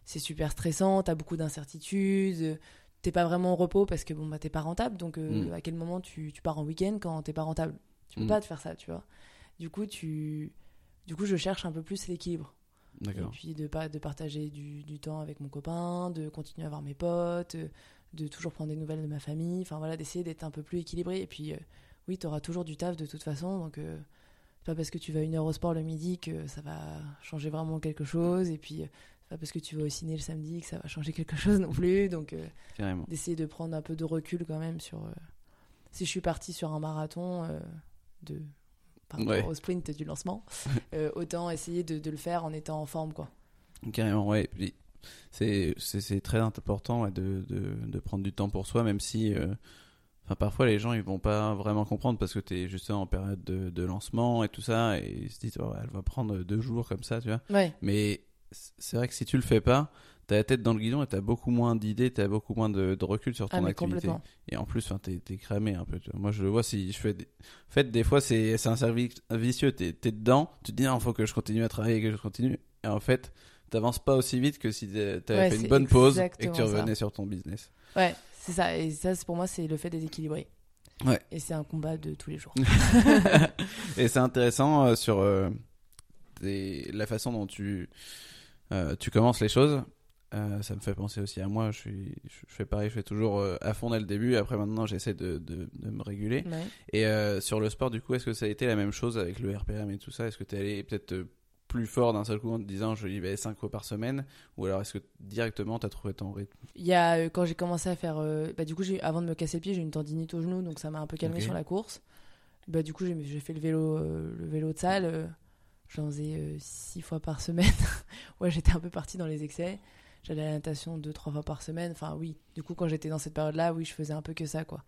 c'est super stressant, tu as beaucoup d'incertitudes, t'es pas vraiment au repos parce que bon, bah, t'es pas rentable. Donc, euh, Mm. à quel moment tu, tu pars en week-end quand t'es pas rentable? Tu peux Mm. pas te faire ça, tu vois. Du coup, tu... du coup, je cherche un peu plus l'équilibre. Et puis, de, pas, de partager du, du temps avec mon copain, de continuer à voir mes potes, de toujours prendre des nouvelles de ma famille. Enfin, voilà, d'essayer d'être un peu plus équilibré. Et puis, euh, oui, tu auras toujours du taf de toute façon. Donc, euh, c'est pas parce que tu vas une heure au sport le midi que ça va changer vraiment quelque chose. Et puis, euh, pas parce que tu vas au ciné le samedi que ça va changer quelque chose non plus. Donc, euh, d'essayer de prendre un peu de recul quand même sur. euh, si je suis partie sur un marathon euh, de. Par rapport Ouais. au sprint du lancement, <laughs> autant essayer de, de le faire en étant en forme, quoi. Carrément, ouais. C'est très important ouais, de, de, de prendre du temps pour soi, même si. Enfin, parfois, les gens, ils vont pas vraiment comprendre parce que tu es justement en période de, de lancement et tout ça, et ils se disent, Oh, elle va prendre deux jours comme ça, tu vois. Ouais, Mais c'est vrai que si tu le fais pas, t'as la tête dans le guidon et t'as beaucoup moins d'idées, t'as beaucoup moins de, de recul sur ton ah, activité. Et en plus, t'es, t'es cramé un peu. Moi, je le vois si je fais. Des... En fait, des fois, c'est, un cercle vicieux. T'es, t'es dedans, tu te dis, il faut que je continue à travailler, que je continue. Et en fait, t'avances pas aussi vite que si t'avais Ouais, fait une bonne pause et que tu ça. revenais sur ton business. Ouais, c'est ça. Et ça, pour moi, c'est le fait d'être équilibré. Ouais. Et c'est un combat de tous les jours. <laughs> et c'est intéressant euh, sur euh, des- la façon dont tu, euh, tu commences les choses. Euh, ça me fait penser aussi à moi. Je, suis, je, je fais pareil, je fais toujours euh, à fond dès le début. Après, maintenant, j'essaie de, de, de me réguler. Ouais. Et sur le sport, du coup, est-ce que ça a été la même chose avec le RPM et tout ça? Est-ce que tu es allé peut-être plus fort d'un seul coup en te disant je vais 5 fois par semaine? Ou alors est-ce que directement tu as trouvé ton rythme? Il y a, euh, quand j'ai commencé à faire. euh, bah, du coup, j'ai- avant de me casser le pied, j'ai une tendinite au genou, donc ça m'a un peu calmé sur la course. Bah, du coup, j'ai j'ai fait le vélo, euh, le vélo de salle. J'en faisais euh, six fois par semaine. <laughs> ouais, j'étais un peu partie dans les excès. J'allais à la natation deux, trois fois par semaine. Enfin, oui. Du coup, quand j'étais dans cette période-là, oui, je faisais un peu que ça, quoi.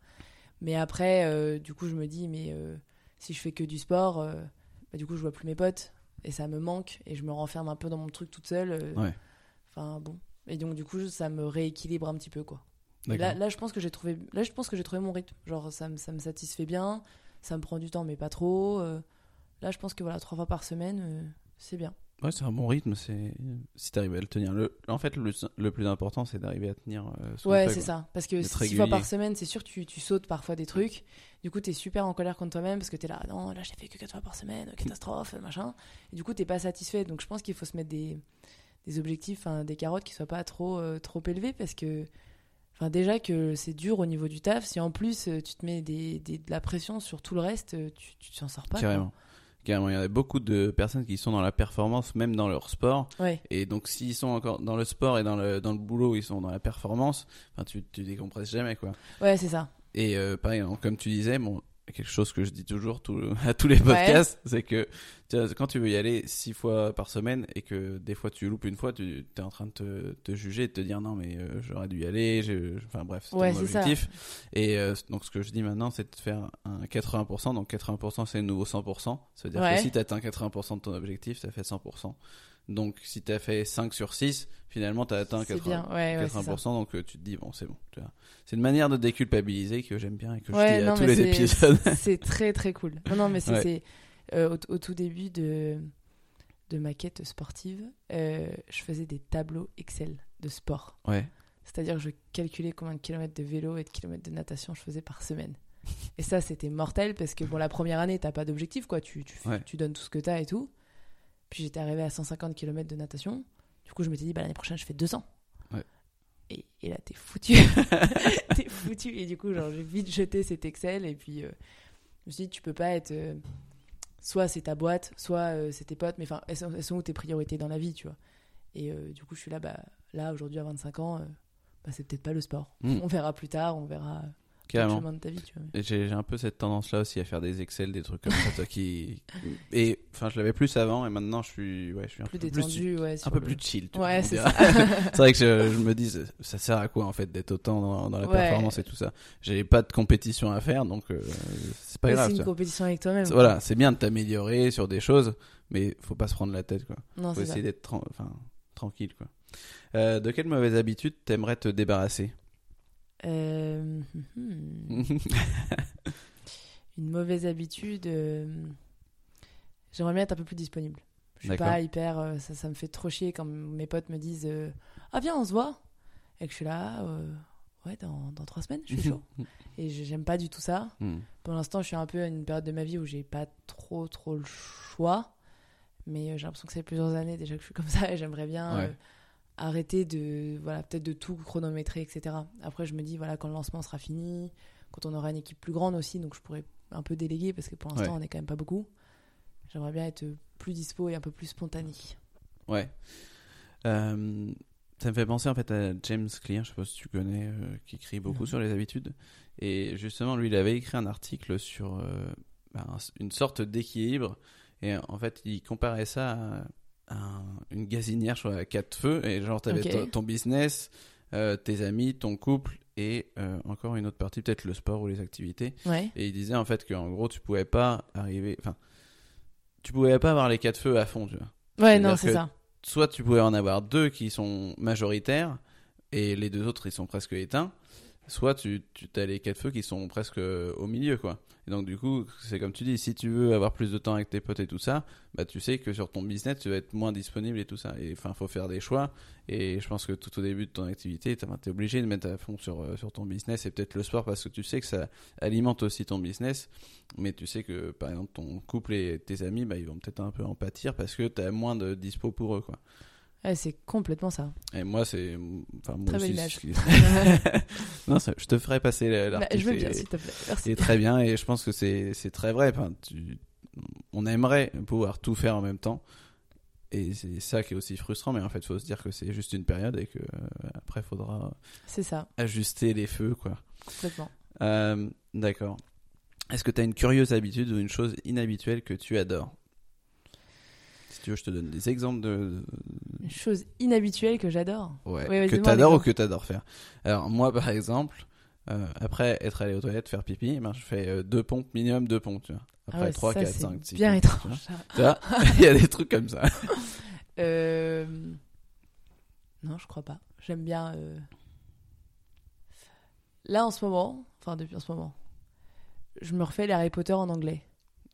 Mais après, euh, du coup, je me dis, mais euh, si je fais que du sport, bah, du coup, je vois plus mes potes. Et ça me manque. Et je me renferme un peu dans mon truc toute seule. Ouais. Enfin, bon. Et donc, du coup, ça me rééquilibre un petit peu, quoi. Là, là, je pense que j'ai trouvé, là, je pense que j'ai trouvé mon rythme. Genre, ça me, ça me satisfait bien, ça me prend du temps, mais pas trop. euh. Là, je pense que voilà, trois fois par semaine, euh, c'est bien. Ouais, c'est un bon rythme. C'est si tu arrives à le tenir. Le... En fait, le, le plus important, c'est d'arriver à tenir euh, son Ouais, c'est ça. Parce que six régulier. fois par semaine, c'est sûr que tu, tu sautes parfois des trucs. Du coup, t'es super en colère contre toi-même parce que t'es là, non, là, j'ai fait que quatre fois par semaine, catastrophe, machin. Et du coup, t'es pas satisfait. Donc, je pense qu'il faut se mettre des, des objectifs, hein, des carottes qui soient pas trop, euh, trop élevés parce que, enfin, déjà que c'est dur au niveau du taf. Si en plus, euh, tu te mets des, des- de la pression sur tout le reste, euh, tu, tu t'en sors pas. quoi. Carrément. Il y a beaucoup de personnes qui sont dans la performance, même dans leur sport. Ouais. Et donc, s'ils sont encore dans le sport et dans le, dans le boulot, ils sont dans la performance, enfin, tu, tu décompresses jamais, quoi. Ouais, c'est ça. Et euh, pareil, comme tu disais, bon, quelque chose que je dis toujours tout- <laughs> à tous les podcasts, c'est que quand tu veux y aller six fois par semaine et que des fois tu loupes une fois, tu es en train de te, te juger, de te dire non mais euh, j'aurais dû y aller, enfin bref, c'est Ouais, mon ça. objectif. Et euh, donc ce que je dis maintenant, c'est de faire un 80%, donc 80% c'est le nouveau 100%, ça veut dire Ouais. que si tu atteins 80% de ton objectif, as fait 100%. Donc si tu as fait 5 sur 6, finalement tu as atteint C'est 80%. bien. Ouais, ouais, c'est 80%, ça. donc euh, tu te dis, bon, c'est bon. C'est une manière de déculpabiliser que j'aime bien et que Ouais, je dis non, à tous les c'est- épisodes. <laughs> C'est très très cool. Non, non, mais c'est euh, au, au tout début de de maquettes sportives, euh, je faisais des tableaux Excel de sport. Ouais. C'est-à-dire que je calculais combien de kilomètres de vélo et de kilomètres de natation je faisais par semaine. Et ça, c'était mortel parce que bon, la première année, t'as pas d'objectif, quoi. Tu, tu, tu donnes tout ce que t'as et tout. Puis j'étais arrivé à 150 km de natation. Du coup, je m'étais dit, bah, l'année prochaine, je fais 200. Ouais. Et, et là, t'es foutu. <laughs> t'es foutu. Et du coup, genre, j'ai vite jeté cet Excel. Et puis, euh, je me suis dit, tu peux pas être. euh, soit c'est ta boîte, soit euh, c'est tes potes. Mais enfin, elles sont, elles sont où tes priorités dans la vie, tu vois? Et du coup, je suis là, bah, là, aujourd'hui, à 25 ans, bah, c'est peut-être pas le sport. Mm. On verra plus tard, on verra Carrément. chemin de ta vie, tu vois. Et J'ai j'ai un peu cette tendance-là aussi à faire des Excel, des trucs comme ça, qui. <laughs> Et enfin, je l'avais plus avant, et maintenant, je suis, ouais, je suis un Plus peu plus, détendu, ouais. un peu le- plus chill. Ouais, c'est dirait. ça. <laughs> c'est vrai que je, je me dis, ça sert à quoi en fait d'être autant dans, dans la Ouais. performance et tout ça? J'ai pas de compétition à faire, donc euh, c'est pas Mais grave. c'est une compétition avec toi-même. C'est- Voilà, c'est bien de t'améliorer sur des choses, mais faut pas se prendre la tête, quoi. Non, Faut c'est ça. essayer d'être enfin, tranquille, quoi. Euh, de quelle mauvaise habitude t'aimerais te débarrasser? Euh, <laughs> une mauvaise habitude. euh, J'aimerais bien être un peu plus disponible. Je suis pas hyper. euh, ça, ça me fait trop chier quand mes potes me disent Ah, viens, on se voit. Et que je suis là, ouais, dans, dans trois semaines, je suis chaud. <laughs> Et j'aime pas du tout ça. Hmm. Pour l'instant, je suis un peu à une période de ma vie où j'ai pas trop, trop le choix. Mais j'ai l'impression que c'est plusieurs années déjà que je suis comme ça et j'aimerais bien Ouais. Arrêter de, voilà, peut-être de tout chronométrer, etc. Après, je me dis, voilà, quand le lancement sera fini, quand on aura une équipe plus grande aussi, donc je pourrais un peu déléguer parce que pour l'instant, Ouais. on est quand même pas beaucoup. J'aimerais bien être plus dispo et un peu plus spontané. Ouais. Euh, ça me fait penser en fait à James Clear, je sais pas si tu connais, euh, qui écrit beaucoup sur les habitudes. Et justement, lui, il avait écrit un article sur euh, ben, une sorte d'équilibre. Et en fait, il comparait ça à un- une gazinière, à quatre feux. Et genre, t'avais Ok. ton, business, euh, tes amis, ton couple et euh, encore une autre partie, peut-être le sport ou les activités. Ouais. Et il disait en fait qu'en gros, tu pouvais pas arriver. Enfin, tu pouvais pas avoir les quatre feux à fond, tu vois Ouais, non, c'est ça. soit tu pouvais en avoir deux qui sont majoritaires et les deux autres ils sont presque éteints, soit tu, tu as les quatre feux qui sont presque euh, au milieu quoi. Et donc du coup, c'est comme tu dis, si tu veux avoir plus de temps avec tes potes et tout ça, bah tu sais que sur ton business tu vas être moins disponible et tout ça. Et enfin, faut faire des choix. Et je pense que tout au début de ton activité, tu es obligé de mettre à fond sur, euh, sur ton business et peut-être le sport parce que tu sais que ça alimente aussi ton business. Mais tu sais que par exemple ton couple et tes amis, bah, ils vont peut-être un peu en pâtir parce que tu as moins de dispo pour eux quoi. Ouais, c'est complètement ça. Et moi, c'est. Enfin, moi Très aussi, belle image. je- <laughs> non, ça- je te ferai passer Bah, l'article. je veux bien, s'il te plaît. Merci. c'est très bien et je pense que c'est c'est très vrai. Enfin, tu- on aimerait pouvoir tout faire en même temps. Et c'est ça qui est aussi frustrant, mais en fait, il faut se dire que c'est juste une période et que euh, après, il faudra ça, ajuster les feux, quoi. complètement. Euh, D'accord. Est-ce que tu as une curieuse habitude ou une chose inhabituelle que tu adores? Si tu veux, je te donne des exemples de, Une chose inhabituelle que j'adore. Ouais, Ouais, que t'adores ou que t'adores faire. Alors moi par exemple, euh, après être allé aux toilettes faire pipi, ben, je fais euh, deux pompes minimum deux pompes, tu vois. Après Ah ouais, 3, ça, 4, c'est 5, 6. Bien étrange. Tu vois, <laughs> il y a des trucs comme ça. <laughs> Euh, Non, je crois pas. J'aime bien. Là, en ce moment, enfin depuis en ce moment, je me refais les Harry Potter en anglais.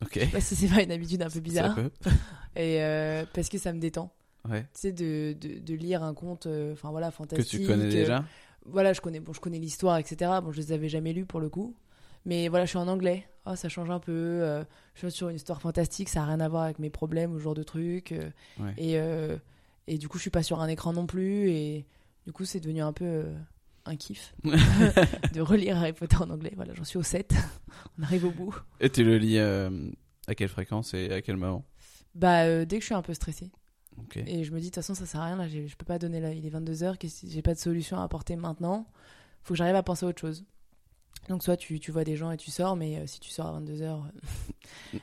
Ok. Je sais pas si c'est pas une habitude un peu Ça bizarre. peut. <laughs> Et euh, parce que ça me détend. Ouais. Tu sais, de, de, de lire un conte, euh, enfin voilà, Que fantastique. tu connais euh, déjà. Voilà, je connais, bon, je connais l'histoire, etc. Bon, je les avais jamais lus pour le coup. Mais voilà, je suis en anglais. Oh, ça change un peu. euh, je suis sur une histoire fantastique, ça a rien à voir avec mes problèmes ou ce genre de trucs. euh, Ouais. et, euh, et du coup, je suis pas sur un écran non plus. Et du coup, c'est devenu un peu euh, un kiff <laughs> <laughs> de relire Harry Potter en anglais. Voilà, j'en suis au 7. <laughs> On arrive au bout. Et tu le lis euh, à quelle fréquence et à quel moment? Bah, euh, dès que je suis un peu stressée. Et je me dis, de toute façon, ça sert à rien. Là, je peux pas donner là. Il est 22h. J'ai pas de solution à apporter maintenant. Faut que j'arrive à penser à autre chose. Donc, soit tu, tu vois des gens et tu sors, mais euh, si tu sors à 22h,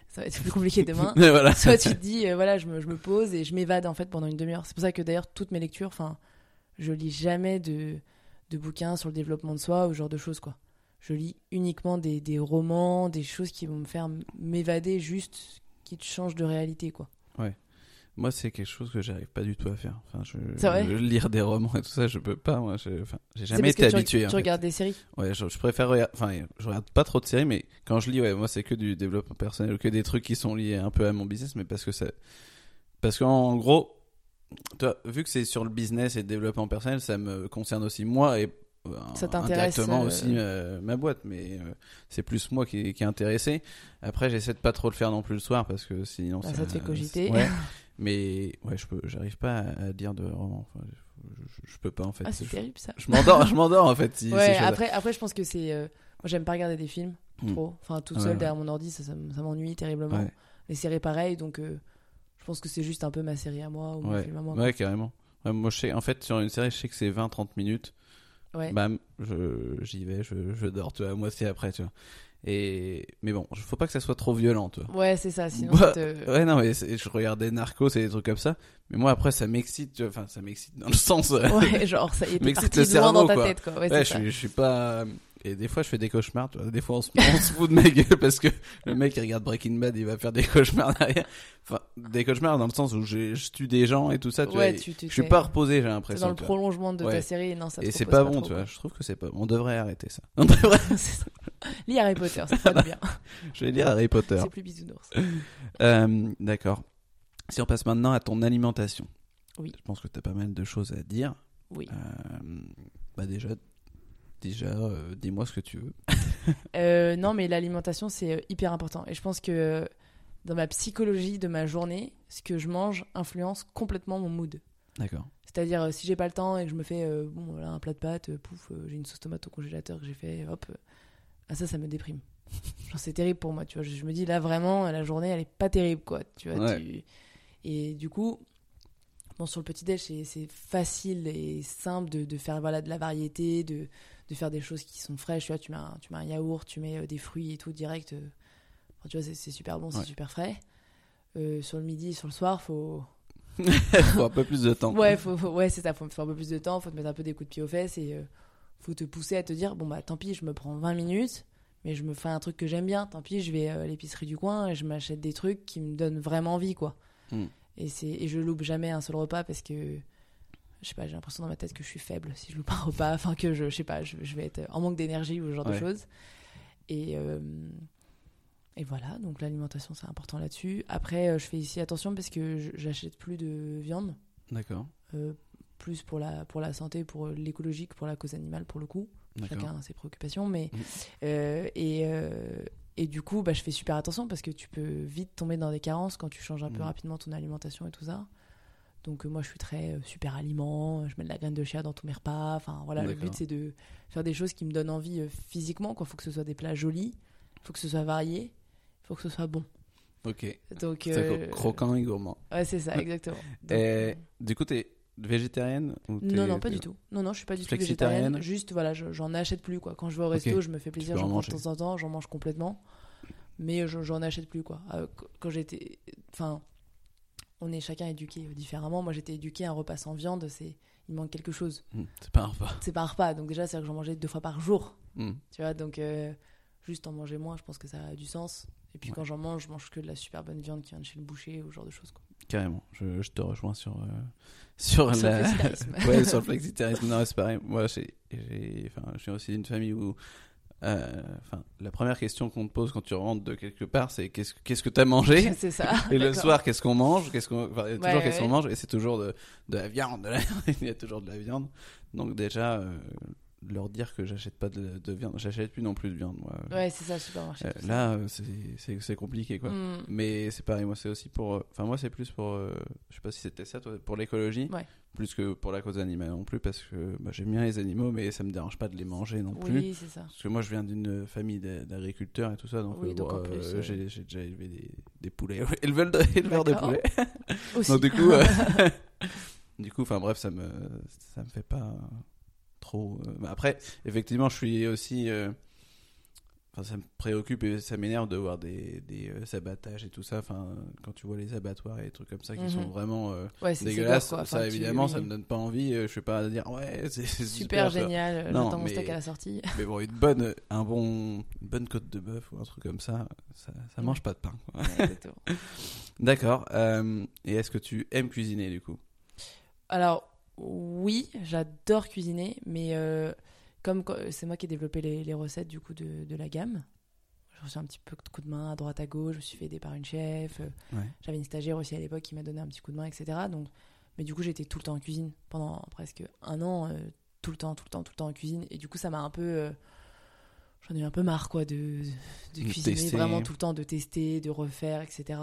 ça va être plus compliqué demain. voilà. soit tu te dis, euh, voilà, je me, je me pose et je m'évade en fait pendant une demi-heure. C'est pour ça que d'ailleurs, toutes mes lectures, enfin, je lis jamais de, de bouquins sur le développement de soi ou ce genre de choses, quoi. Je lis uniquement des, des romans, des choses qui vont me faire m'évader juste, qui te changent de réalité, quoi. Moi, c'est quelque chose que j'arrive pas du tout à faire. Enfin, je, vrai je- lire des romans et tout ça, je peux pas. Moi, enfin, j'ai jamais que été tu, habitué. Tu, fait. regardes des séries Ouais, je, je préfère regarder. Enfin, je regarde pas trop de séries, mais quand je lis, ouais, moi, c'est que du développement personnel que des trucs qui sont liés un peu à mon business, mais parce que ça. Parce qu'en gros, toi, vu que c'est sur le business et le développement personnel, ça me concerne aussi moi et euh, Ça t'intéresse, indirectement euh, aussi euh, ma boîte, mais euh, c'est plus moi qui, qui est intéressé. Après, j'essaie de pas trop le faire non plus le soir parce que sinon Bah, ça te fait cogiter. Ouais, <laughs> mais ouais, je peux, j'arrive pas à, à dire de roman. Enfin, je, peux pas en fait. Ah, c'est terrible ça. je m'endors, je m'endors en fait. Si, <laughs> Ouais, après, après, je pense que c'est. euh, Moi, j'aime pas regarder des films Hmm. trop. Enfin, toute seule ouais. derrière mon ordi, ça, ça, m'ennuie terriblement. Les séries, pareil, donc pense que c'est juste un peu ma série à moi ou mon Ouais, film à moi. ouais, carrément. Ouais, moi, je sais, en fait, sur une série, je sais que c'est 20-30 minutes. Ouais. Bam, je, j'y vais, je, je dors, tu vois, à moitié après, tu vois. Et, mais bon, faut pas que ça soit trop violent, tu vois. Ouais, c'est ça. Sinon, Moi- ça te- Ouais, non, mais c'est- je regardais Narcos et des trucs comme ça. Mais moi, après, ça m'excite. Enfin, ça m'excite dans le <laughs> sens. euh, Ouais, genre, ça y est, M'excite le loin dans cerveau, ta quoi. tête, quoi. Ouais, Ouais, c'est je suis, je suis pas. Et des fois, je fais des cauchemars. Tu vois. Des fois, on se, <laughs> on se fout de ma gueule parce que le mec, il regarde Breaking Bad, il va faire des cauchemars derrière. Enfin, des cauchemars dans le sens où je, je tue des gens et tout ça. Tu Ouais, vois. tu- tu je suis pas reposé, j'ai l'impression. dans le prolongement de Ouais. ta série. Non, ça Et c'est propose pas bon, trop, tu vois. quoi. Je trouve que c'est pas. On devrait arrêter ça. <laughs> On devrait. <laughs> Lis Harry Potter, ça du bien. Je vais lire Harry Potter. C'est plus bisounours. Euh, D'accord. Si on passe maintenant à ton alimentation. Oui. Je pense que tu as pas mal de choses à dire. Oui. Euh, bah déjà, déjà, euh, dis-moi ce que tu veux. <laughs> Euh, non, mais l'alimentation, c'est euh, hyper important. Et je pense que dans ma psychologie de ma journée, ce que je mange influence complètement mon mood. D'accord. C'est-à-dire, si j'ai pas le temps et que je me fais euh, bon, voilà, un plat de pâtes, pouf, j'ai une sauce tomate au congélateur que j'ai fait, hop, ah, ça, ça me déprime. <laughs> Genre, c'est terrible pour moi, tu vois. Je, je me dis, là, vraiment, la journée, elle est pas terrible, quoi. Tu vois, Ouais. tu- Et du coup, bon, sur le petit-déj, c'est- c'est facile et simple de, de faire voilà, de la variété, de, de faire des choses qui sont fraîches. Tu vois, tu mets un, tu mets un yaourt, tu mets euh, des fruits et tout direct. euh, enfin, tu vois, c'est- super bon, c'est super frais. Euh, sur le midi, sur le soir, faut, <laughs> Faut un peu plus de temps. Ouais, faut, faut- ouais c'est ça, faut faire un peu plus de temps, faut te mettre un peu des coups de pied aux fesses et euh, faut te pousser à te dire bon bah tant pis, je me prends 20 minutes, mais je me fais un truc que j'aime bien, tant pis, je vais à l'épicerie du coin et je m'achète des trucs qui me donnent vraiment envie quoi. Mm. Et c'est et je loupe jamais un seul repas parce que je sais pas, j'ai l'impression dans ma tête que je suis faible si je loupe un repas, enfin que je, je sais pas, je, je vais être en manque d'énergie ou ce genre de choses. Et euh, et voilà, donc l'alimentation c'est important là-dessus. Après, euh, je fais ici attention parce que j'achète plus de viande D'accord. euh, plus pour la, pour la santé, pour l'écologique, pour la cause animale, pour le coup. Chacun a ses préoccupations. Mais, euh, et, et du coup, bah, je fais super attention parce que tu peux vite tomber dans des carences quand tu changes un peu Mhm. rapidement ton alimentation et tout ça. Donc euh, moi, je suis très euh, super aliment, je mets de la graine de chia dans tous mes repas. Enfin voilà, le but c'est de faire des choses qui me donnent envie euh, physiquement. Il faut que ce soit des plats jolis, il faut que ce soit varié, il faut que ce soit bon. Ok. Donc C'est euh, croquant et gourmand. ouais, c'est ça, <laughs> exactement. Donc, Et euh, du coup, t'es végétarienne ou Non, non, pas du tout. Non, non, je suis pas du tout végétarienne. Juste, voilà, je- j'en achète plus, quoi. Quand je vais au resto, je me fais plaisir, j'en mange de temps en temps, j'en mange complètement. Mais je- j'en achète plus, quoi. Euh, qu- quand j'étais. Enfin, on est chacun éduqué différemment. Moi, j'étais éduqué un repas sans viande, c'est. Il manque quelque chose. Hmm, C'est pas un repas. C'est pas un repas, donc déjà, c'est que j'en mangeais deux fois par jour. Hmm. Tu vois, donc euh, juste en manger moins, je pense que ça a du sens. Et puis Ouais. quand j'en mange, je mange que de la super bonne viande qui vient de chez le boucher ou ce genre de choses, quoi. Carrément. Je, je te rejoins sur euh, sur Sur le la flexitarisme. <laughs> ouais sur le <laughs> flexitarisme. Non, c'est pareil. Moi, j'ai j'ai enfin, je suis aussi d'une famille où euh, enfin la première question qu'on te pose quand tu rentres de quelque part, c'est qu'est-ce qu'est-ce que t'as mangé <laughs> c'est ça. <laughs> Et le soir, qu'est-ce qu'on mange? Qu'est-ce qu'on, enfin, il y a toujours Ouais, qu'est-ce qu'on mange Et c'est toujours de, de la viande. de la- <laughs> il y a toujours de la viande. Donc déjà, euh, leur dire que j'achète pas de, de viande, j'achète plus non plus de viande. Moi. Ouais, c'est ça, le supermarché. Euh, là, euh, c'est, compliqué quoi. Mm. Mais c'est pareil, moi c'est aussi pour, euh, enfin moi c'est plus pour, euh, je sais pas si c'était ça, toi, pour l'écologie, Ouais. plus que pour la cause animale non plus, parce que bah, j'aime bien les animaux, mais ça me dérange pas de les manger non plus. Oui, c'est ça. Parce que moi, je viens d'une famille d'a- d'agriculteurs et tout ça, donc, Oui, euh, donc bon, euh, j'ai déjà élevé des, des poulets. éleveur de, éleveur de poulets. <laughs> Donc du coup, <laughs> <laughs> du coup, enfin bref, ça me, ça me fait pas trop. euh, après, effectivement, je suis aussi. euh, Enfin, ça me préoccupe et ça m'énerve de voir des, des euh, abattages et tout ça. Enfin, quand tu vois les abattoirs et des trucs comme ça qui Mhm. sont vraiment euh, Ouais, dégueulasses, quoi. ça Enfin, tu- évidemment, ça me donne pas envie. Je suis pas à dire ouais, <laughs> c'est super, génial. J'attends mon steak à la sortie. <laughs> Mais bon, une bonne, un bon, une bonne côte de bœuf ou un truc comme ça, ça, ça mange pas de pain. Ouais. <laughs> D'accord. euh, et est-ce que tu aimes cuisiner du coup? Alors, oui, j'adore cuisiner, mais euh, comme co- c'est moi qui ai développé les, les recettes du coup de, de la gamme, J'ai reçu un petit peu de coup de main à droite à gauche, je me suis fait aider par une chef. euh, Ouais. J'avais une stagiaire aussi à l'époque qui m'a donné un petit coup de main, etc. Donc, mais du coup, j'étais tout le temps en cuisine pendant presque un an, euh, tout le temps, tout le temps, tout le temps en cuisine. Et du coup, ça m'a un peu. euh, J'en ai eu un peu marre, quoi, de, de De cuisiner tester. vraiment tout le temps, de tester, de refaire, etc.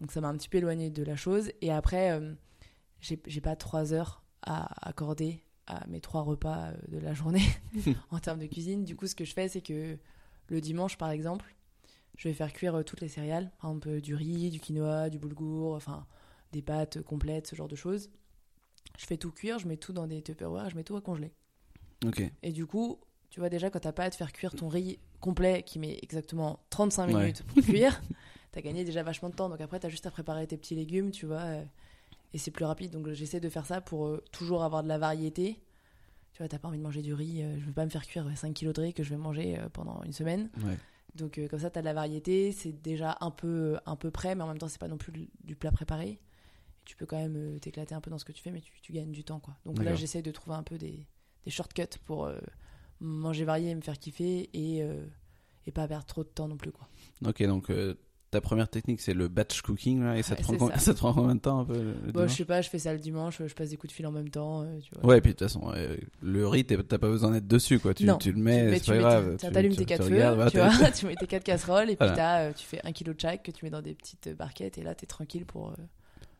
Donc, ça m'a un petit peu éloigné de la chose. Et après, j'ai pas trois heures à accorder à mes trois repas euh, de la journée <laughs> en termes de cuisine. Du coup, ce que je fais, c'est que le dimanche, par exemple, je vais faire cuire euh, toutes les céréales. Par exemple, euh, du riz, du quinoa, du boulgour, enfin, des pâtes complètes, ce genre de choses. Je fais tout cuire, je mets tout dans des Tupperware, je mets tout à congeler. Et du coup, tu vois déjà, quand t'as pas à te faire cuire ton riz complet qui met exactement 35 Ouais. minutes pour cuire, <laughs> t'as gagné déjà vachement de temps. Donc après, t'as juste à préparer tes petits légumes, tu vois, euh, et c'est plus rapide. Donc j'essaie de faire ça pour euh, toujours avoir de la variété. Tu vois, t'as pas envie de manger du riz, euh, je veux pas me faire cuire 5 kilos de riz que je vais manger euh, pendant une semaine. Ouais. Donc euh, comme ça, tu as de la variété, c'est déjà un peu, un peu prêt, mais en même temps, c'est pas non plus du- du plat préparé. Et tu peux quand même t'éclater un peu dans ce que tu fais, mais tu, tu gagnes du temps. Quoi. Donc là, j'essaie de trouver un peu des, des shortcuts pour manger varié et me faire kiffer et, et pas perdre trop de temps non plus. Quoi. Ok, donc ta première technique c'est le batch cooking là, et ça, te Ouais, prend ça. <laughs> ça te prend combien de temps un peu le- Bon, je sais pas, je fais ça le dimanche, je passe des coups de fil en même temps. euh, tu vois. Ouais, et puis de toute façon, euh, le riz, t'as pas besoin d'être dessus, quoi. Tu, Non, tu le mets, c'est pas mets grave. t'allumes tes quatre feux, regardes, tu t'as- vois, <laughs> tu mets tes quatre casseroles et puis Voilà. euh, tu fais un kilo de chaque que tu mets dans des petites barquettes et là t'es tranquille pour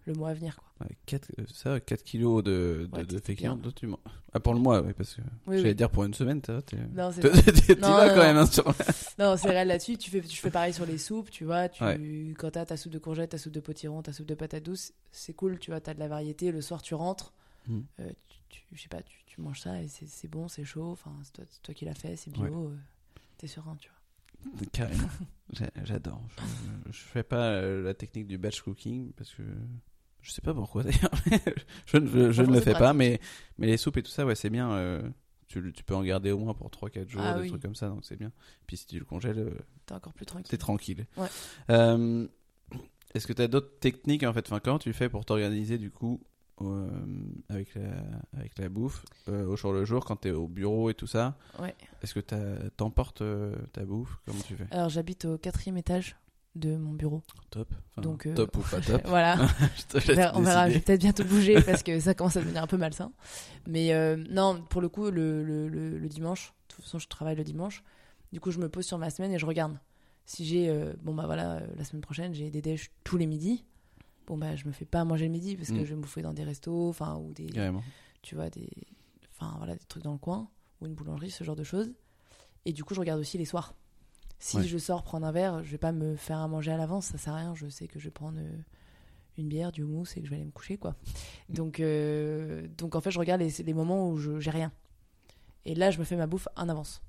le mois à venir. Quoi. Ouais, quatre- euh, ça, 4 kilos de, de, Ouais, de tu Ah, pour le mois, oui, parce que Oui, j'allais oui. dire pour une semaine, t'es- non, quand même, non. hein, sur- <laughs> Non, c'est réel là-dessus. Tu fais, tu fais pareil sur les soupes, tu vois. Tu, Ouais. Quand t'as ta soupe de courgettes, ta soupe de potiron, ta soupe de patates douces, c'est cool, tu vois. T'as de la variété. Le soir, tu rentres, Mhm. euh, tu, tu- je sais pas, tu, tu manges ça et c'est bon, c'est chaud. Enfin, c'est toi, toi qui l'as fait, c'est bio. euh, T'es serein, tu vois. <laughs> Carrément. J'a- J'adore. Je, je fais pas euh, la technique du batch cooking parce que je sais pas pourquoi <laughs> d'ailleurs. je ne, je, ne le fais pas, mais, mais les soupes et tout ça, ouais, c'est bien. euh, tu, tu peux en garder au moins pour 3-4 jours, Ah des oui. trucs comme ça, donc c'est bien. Puis si tu le congèles, euh, T'es encore plus tranquille. t'es tranquille. Ouais. Euh, Est-ce que tu as d'autres techniques en fait? Enfin, Comment tu fais pour t'organiser du coup euh, avec, la, avec la bouffe au jour le jour quand tu es au bureau et tout ça? Ouais. Est-ce que t'emportes ta bouffe? Comment tu fais? Alors, j'habite au quatrième étage de mon bureau. Top. Enfin, Donc, euh, top ou pas <laughs> top voilà. <laughs> Je te On verra, je vais peut-être bientôt bouger <laughs> parce que ça commence à devenir un peu malsain. Mais euh, non, pour le coup, le, le, le, le dimanche, de toute façon, je travaille le dimanche. Du coup, je me pose sur ma semaine et je regarde. Si j'ai, euh, bon bah voilà, la semaine prochaine, j'ai des déj tous les midis. Bon bah, je me fais pas manger le midi parce que Mm. je vais me bouffer dans des restos, enfin, ou des, Carrément. tu vois, des, enfin voilà, des trucs dans le coin ou une boulangerie, ce genre de choses. Et du coup, je regarde aussi les soirs. Si Ouais. je sors prendre un verre, je vais pas me faire à manger à l'avance, ça sert à rien. Je sais que je vais prendre euh, une bière, du mousse et que je vais aller me coucher, quoi. Donc, euh, donc en fait, je regarde les, les moments où je j'ai rien. Et là, je me fais ma bouffe en avance.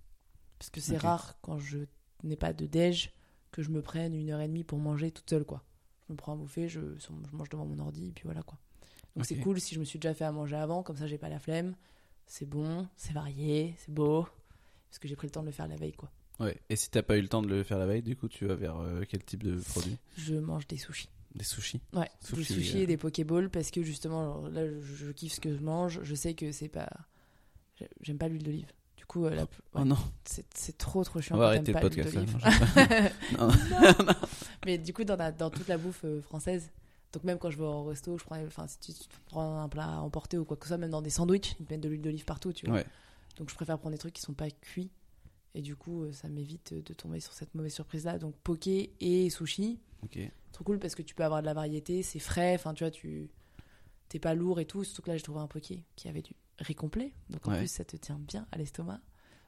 Parce que c'est rare quand je n'ai pas de déj que je me prenne une heure et demie pour manger toute seule, quoi. Je me prends à bouffer, je, je mange devant mon ordi, et puis voilà, quoi. Donc c'est cool si je me suis déjà fait à manger avant, comme ça j'ai pas la flemme. C'est bon, c'est varié, c'est beau. Parce que j'ai pris le temps de le faire la veille, quoi. Ouais. Et si t'as pas eu le temps de le faire la veille, du coup, tu vas vers euh, quel type de produit? Je mange des sushis. Des sushis? Ouais, Sushi, des sushis euh. et des pokéballs parce que justement, là, je, je kiffe ce que je mange. Je sais que c'est pas. j'ai- J'aime pas l'huile d'olive. Du coup, euh, Oh ouais, non, c'est trop trop chiant. on va arrêter le podcast. <laughs> Non, je- <laughs> non. <laughs> Mais du coup, dans, la- dans toute la bouffe euh, française, donc même quand je vais au resto, je prends, enfin, si tu, tu prends un plat à emporter ou quoi que ce soit, même dans des sandwichs, ils te mettent de l'huile d'olive partout, tu vois. Ouais. Donc je préfère prendre des trucs qui sont pas cuits. Et du coup, euh, ça m'évite de tomber sur cette mauvaise surprise-là. Donc poké et sushi, Ok. trop cool parce que tu peux avoir de la variété, c'est frais, enfin tu vois, tu t'es pas lourd et tout. Surtout que là, j'ai trouvé un poké qui avait du riz complet. Donc en Ouais. plus, ça te tient bien à l'estomac.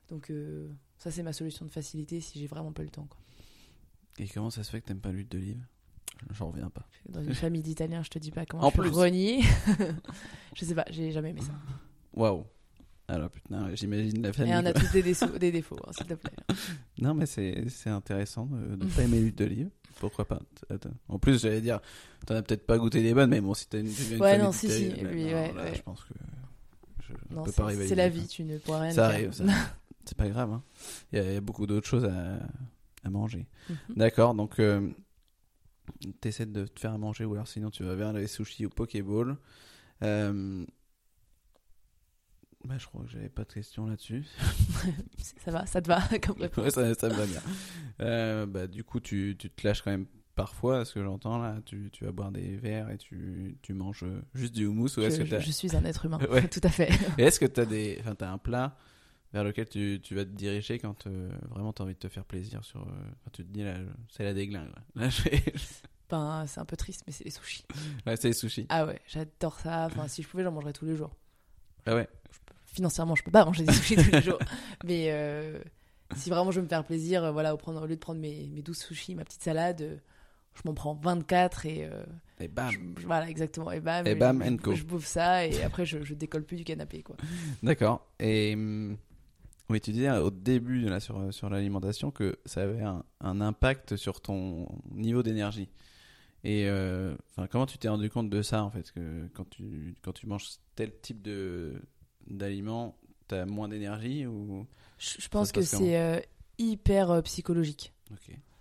Donc euh, ça, c'est ma solution de facilité si j'ai vraiment pas le temps. Quoi. Et comment ça se fait que t'aimes pas l'huile d'olive? J'en reviens pas. Dans une famille <laughs> d'Italiens, je te dis pas comment En je suis plus. renier. <laughs> je sais pas, j'ai jamais aimé ça. Waouh. Alors putain, j'imagine la famille. Et on a tous des, <laughs> défauts- des défauts, hein, s'il te plaît. Non, mais c'est c'est intéressant de ne pas aimer l'huile d'olive. Pourquoi pas? Attends. En plus, j'allais dire, t'en as peut-être pas goûté les bonnes, mais bon, si t'as une, d'une Ouais, non, si, si, oui, ouais, là, ouais. je pense que je Non, peux c'est- pas c'est la vie, tu ne pourras rien Ça arrive, ça. <laughs> C'est pas grave. hein. Il y, a- il y a beaucoup d'autres choses à, à manger. Mhm. D'accord, donc euh, t'essaies de te faire à manger ou alors sinon tu vas vers les sushis ou Pokéball. Euh, Bah, je crois que j'avais pas de questions là-dessus. <laughs> ça va, ça te va <laughs> comme réponse. Ouais, ça, ça me va bien. Euh, bah, du coup, tu, tu te lâches quand même parfois, à ce que j'entends là. Tu, tu vas boire des verres et tu, tu manges euh, juste du houmous ou est-ce Je, que t'as... je suis un être humain, <laughs> Ouais. tout à fait. Est-ce que t'as des, enfin, t'as un plat vers lequel tu, tu vas te diriger quand euh, vraiment t'as envie de te faire plaisir sur, euh, quand tu te dis là, je- c'est la déglingue. Là, je Ben, c'est un peu triste, mais c'est les sushis. ouais, c'est les sushis. Ah ouais, j'adore ça. Enfin, si je pouvais, j'en mangerais tous les jours. Ah ouais. Financièrement, je peux pas manger des <laughs> sushis tous les jours. Mais euh, si vraiment je veux me faire plaisir, euh, voilà, au, prendre- au lieu de prendre mes, mes 12 sushis, ma petite salade, euh, je m'en prends 24 et. euh, Et bam. je- je- voilà, exactement. Et bam, Et je- bam, je, and go. je bouffe ça et après, je, je décolle plus du canapé, quoi. D'accord. Et hum, oui, tu disais au début là, sur, sur l'alimentation que ça avait un, un impact sur ton niveau d'énergie. Et euh, comment tu t'es rendu compte de ça en fait? Que quand tu quand tu manges tel type de d'aliments, t'as moins d'énergie ou Je, je pense se que c'est euh, hyper euh, psychologique.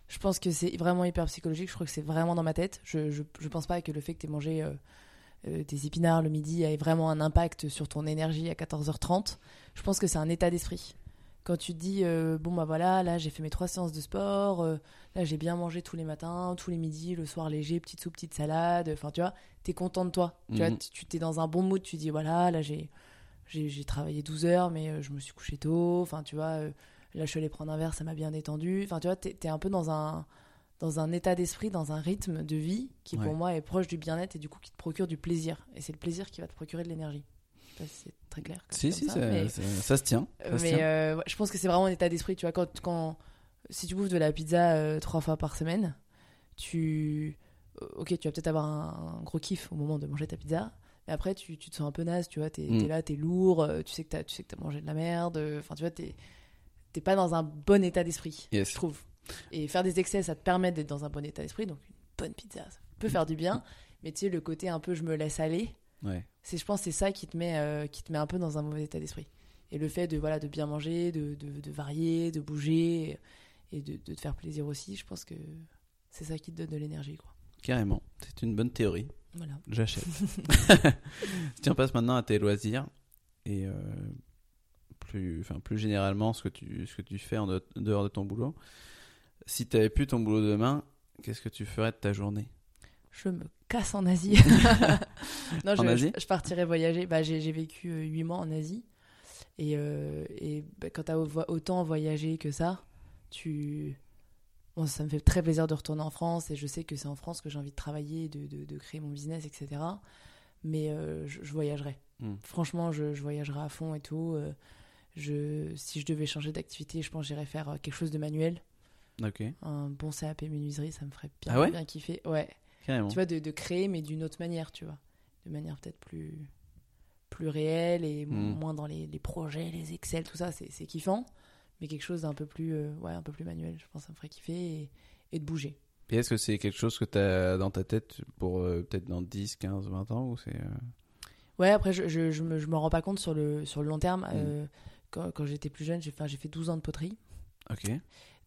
Je pense que c'est vraiment hyper psychologique. Je crois que c'est vraiment dans ma tête. Je, je, je pense pas que le fait que tu aies mangé euh, des épinards le midi ait vraiment un impact sur ton énergie à 14h30. Je pense que c'est un état d'esprit. Quand tu te dis, euh, bon bah voilà, là j'ai fait mes trois séances de sport, euh, là j'ai bien mangé tous les matins, tous les midis, le soir léger, petite soupe, petite salade, enfin tu vois, t'es content de toi. Tu vois, Mhm. tu tu t'es dans un bon mood, tu dis voilà, là j'ai j'ai travaillé 12 heures, mais euh, je me suis couché tôt, enfin tu vois, euh, là je suis allé prendre un verre, ça m'a bien détendu. Enfin tu vois, t'es es un peu dans un, dans un état d'esprit, dans un rythme de vie qui Ouais. pour moi est proche du bien-être et du coup qui te procure du plaisir. Et c'est le plaisir qui va te procurer de l'énergie. C'est très clair. Si si, ça, ça, mais- ça, ça se tient. Se mais tient. euh, je pense que c'est vraiment un état d'esprit. Tu vois, quand, quand si tu bouffes de la pizza euh, trois fois par semaine, tu ok, tu vas peut-être avoir un, un gros kiff au moment de manger ta pizza. Mais après, tu, tu te sens un peu naze, tu vois, t'es Mm. t'es là, t'es lourd, euh, tu sais que t'as tu sais que t'as mangé de la merde. euh, Enfin, tu vois, t'es t'es pas dans un bon état d'esprit, Yes. je trouve. Et faire des excès, ça te permet d'être dans un bon état d'esprit. Donc, une bonne pizza, ça peut faire du bien. Mais tu sais, le côté un peu je me laisse aller, Ouais. c'est je pense c'est ça qui te met euh, qui te met un peu dans un mauvais état d'esprit et le fait de voilà de bien manger de, de, de varier de bouger et de, de te faire plaisir aussi je pense que c'est ça qui te donne de l'énergie quoi Carrément. C'est une bonne théorie. Voilà. J'achète. <laughs> si on passe maintenant à tes loisirs et euh, plus, enfin plus généralement ce que tu, ce que tu fais en de- dehors de ton boulot. Si tu avais plus ton boulot demain, qu'est-ce que tu ferais de ta journée? Je me casse en Asie. <laughs> Non je, En Asie? je, je partirais voyager. Bah j'ai vécu euh, huit mois en Asie. Et, euh, et bah, quand t'as au- autant voyagé que ça tu Bon, ça me fait très plaisir de retourner en France et je sais que c'est en France que j'ai envie de travailler, de, de, de créer mon business, etc. Mais euh, je, je voyagerai. Hmm. Franchement, je, je voyagerai à fond et tout. Euh, Je, si je devais changer d'activité, je pense que j'irais faire euh, quelque chose de manuel. Un bon CAP menuiserie, ça me ferait bien, Ah ouais bien kiffer. Ouais. Carrément. Tu vois, de, de créer, mais d'une autre manière, tu vois. De manière peut-être plus, plus réelle et Hmm. moins dans les, les projets, les Excel, tout ça, c'est c'est kiffant. Mais quelque chose d'un peu plus, euh, ouais, un peu plus manuel, je pense que ça me ferait kiffer et, et de bouger. Et est-ce que c'est quelque chose que tu as dans ta tête pour euh, peut-être dans 10, 15, 20 ans ou c'est euh, Ouais, après, je, je, je, me, je me rends pas compte sur le, sur le long terme. Mm. Quand quand j'étais plus jeune, j'ai fait, j'ai fait 12 ans de poterie. Ok.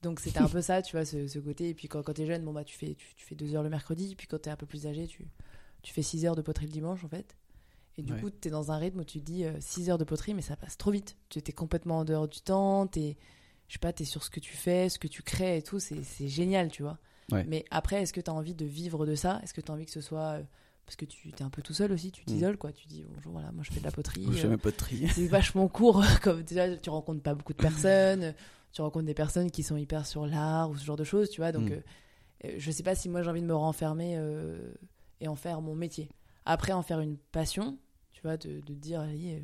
Donc c'était un peu ça, tu vois, ce, ce côté. Et puis quand, quand t'es jeune, bon, bah, tu fais, tu, tu fais 2 heures le mercredi. Puis quand t'es un peu plus âgé, tu, tu fais 6 heures de poterie le dimanche, en fait. Et du Ouais. coup, t'es dans un rythme où tu dis 6 heures de poterie, mais ça passe trop vite. Tu étais complètement en dehors du temps. Je sais pas, t'es sur ce que tu fais, ce que tu crées et tout. C'est génial, tu vois. Ouais. Mais après, est-ce que t'as envie de vivre de ça? Est-ce que t'as envie que ce soit. euh, Parce que tu es un peu tout seul aussi, tu t'isoles, quoi. Tu dis, bonjour, voilà, moi je fais de la poterie. Je fais euh, ma poterie. c'est <laughs> vachement court <laughs> comme déjà tu rencontres pas beaucoup de personnes tu rencontres des personnes qui sont hyper sur l'art ou ce genre de choses tu vois donc Mm. euh, euh, je sais pas si moi j'ai envie de me renfermer euh, et en faire mon métier après en faire une passion tu vois de, de dire allez euh,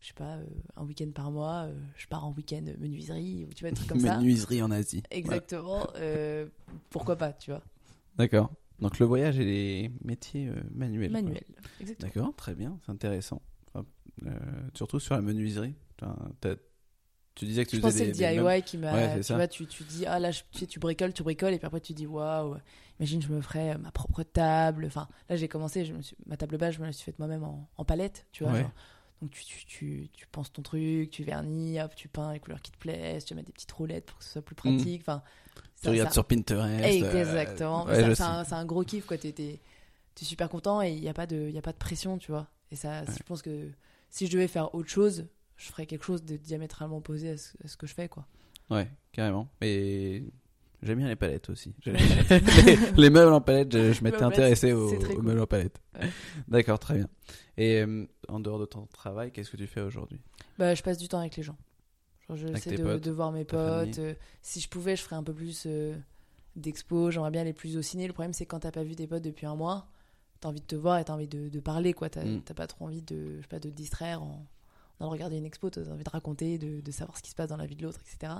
je sais pas euh, un week-end par mois euh, je pars en week-end menuiserie ou tu vois des trucs comme <laughs> ça Menuiserie en Asie. Exactement pourquoi pas tu vois D'accord. Donc le voyage et les métiers manuels. quoi. manuel exactement D'accord, très bien, c'est intéressant. Enfin, surtout sur la menuiserie. Enfin, tu disais que tu je pense que faisais c'est des, le des meubles. DIY qui m'a. Ouais, c'est tu vois, tu, tu dis, ah là, je- tu sais, tu bricoles, tu bricoles, et puis après tu dis, waouh, imagine, je me ferais euh, ma propre table. Enfin, là, j'ai commencé, je me suis, ma table basse, je me la suis faite moi-même en, en palette, tu vois. Ouais. genre. donc, tu, tu, tu, tu penses ton truc, tu vernis, hop, tu peins les couleurs qui te plaisent, tu mets des petites roulettes pour que ce soit plus pratique. Enfin, Tu regardes sur Pinterest. euh, Exactement. ouais, c'est un, c'est un gros kiff, quoi. T'es, t'es- t'es super content et il n'y a, pas de- y a pas de pression, tu vois. Et ça, je pense que si je devais faire autre chose, je ferais quelque chose de diamétralement opposé à ce, à ce que je fais, quoi. Ouais, carrément. Et j'aime bien les palettes aussi. <laughs> les, les meubles en palette, je, je m'étais intéressé aux, aux cool. meubles en palette. Ouais. D'accord, très bien. Et euh, en dehors de ton travail, qu'est-ce que tu fais aujourd'hui? Bah, je passe du temps avec les gens. J'essaie de, de voir mes potes. euh, si je pouvais, je ferais un peu plus euh, d'expo. J'aimerais bien aller plus au ciné. Le problème, c'est quand t'as pas vu tes potes depuis un mois, t'as envie de te voir et t'as envie de, de parler, quoi. T'as Mm. t'as pas trop envie de, je sais pas, de te distraire en, allant regarder une expo. T'as envie de raconter, de, de savoir ce qui se passe dans la vie de l'autre, etc.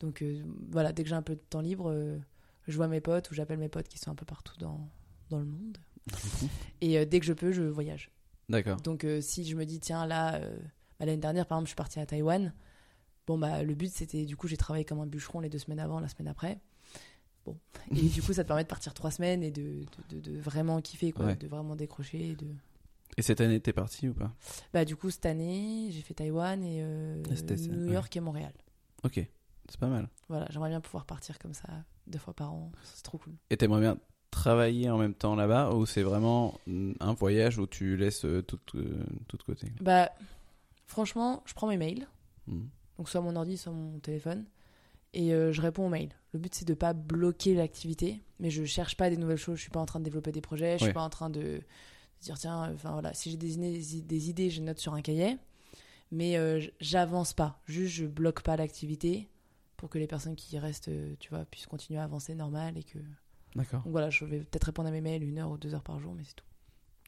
Donc euh, voilà, dès que j'ai un peu de temps libre, euh, je vois mes potes ou j'appelle mes potes qui sont un peu partout dans, dans le monde. <laughs> Et euh, dès que je peux, je voyage. D'accord. Donc si je me dis tiens là bah, l'année dernière par exemple je suis partie à Taïwan. Bon bah le but c'était du coup j'ai travaillé comme un bûcheron les deux semaines avant, la semaine après. Bon et du coup ça te permet de partir trois semaines et de, de, de- de vraiment kiffer quoi, Ouais. de vraiment décrocher. et De... Et cette année, t'es parti ou pas? Bah du coup cette année j'ai fait Taïwan et euh, New ouais. York et Montréal. Ok, c'est pas mal. Voilà j'aimerais bien pouvoir partir comme ça deux fois par an, c'est trop cool. Et t'aimerais bien travailler en même temps là-bas ou c'est vraiment un voyage où tu laisses euh, tout, euh, tout de côté? Bah franchement je prends mes mails. Mm. donc soit mon ordi, soit mon téléphone, et euh, je réponds aux mails. Le but c'est de pas bloquer l'activité, mais je cherche pas des nouvelles choses. Je suis pas en train de développer des projets, je Ouais. suis pas en train de dire tiens, enfin voilà, si j'ai des, idées- des idées, je note sur un cahier, mais euh, j'avance pas. Juste je bloque pas l'activité pour que les personnes qui restent, euh, tu vois, puissent continuer à avancer normal et que D'accord. donc voilà, je vais peut-être répondre à mes mails une heure ou deux heures par jour, mais c'est tout.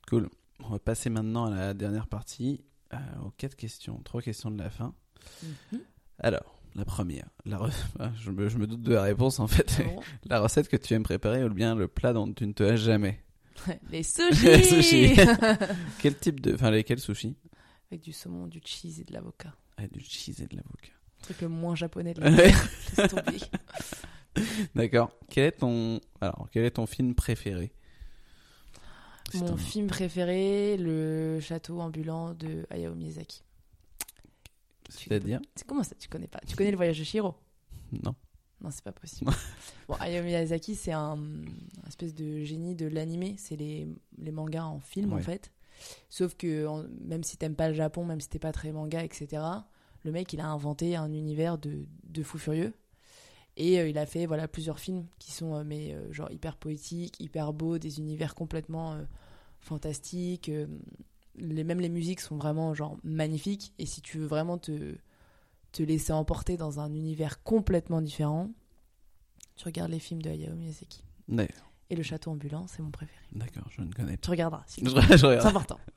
Cool. On va passer maintenant à la dernière partie, euh, aux quatre questions, trois questions de la fin. Mhm. Alors, la première, la re- <laughs> ah, je, me, je me doute de la réponse en fait. Bon? <laughs> la recette que tu aimes préparer ou bien le plat dont tu ne te hasses jamais? Les <laughs> sushis, Les sushis. <laughs> Quel type de, enfin lesquels sushis avec du saumon, du cheese et de l'avocat. Ah, Du cheese et de l'avocat. Le truc le moins japonais de la <laughs> terre. D'accord. Quel est ton, alors quel est ton film préféré? Mon t'en- film préféré, Le château ambulant de Hayao Miyazaki. C'est-à-dire C'est comment ça, tu connais pas? Tu connais le voyage de Shiro? Non. Non, c'est pas possible. <laughs> bon, Hayao Miyazaki, c'est un, un espèce de génie de l'animé. C'est les, les mangas en film, en fait. Sauf que en- même si t'aimes pas le Japon, même si t'es pas très manga, etc., le mec, il a inventé un univers de, de fou furieux. Et euh, il a fait voilà plusieurs films qui sont euh, mais euh, genre hyper poétiques, hyper beaux, des univers complètement fantastiques. les, même les musiques sont vraiment genre magnifiques. Et si tu veux vraiment te, te laisser emporter dans un univers complètement différent, tu regardes les films de Hayao Miyazaki. Et le château ambulant, c'est mon préféré. D'accord, je ne connais pas. Tu regarderas. si- <laughs> Je, je C'est important. <laughs>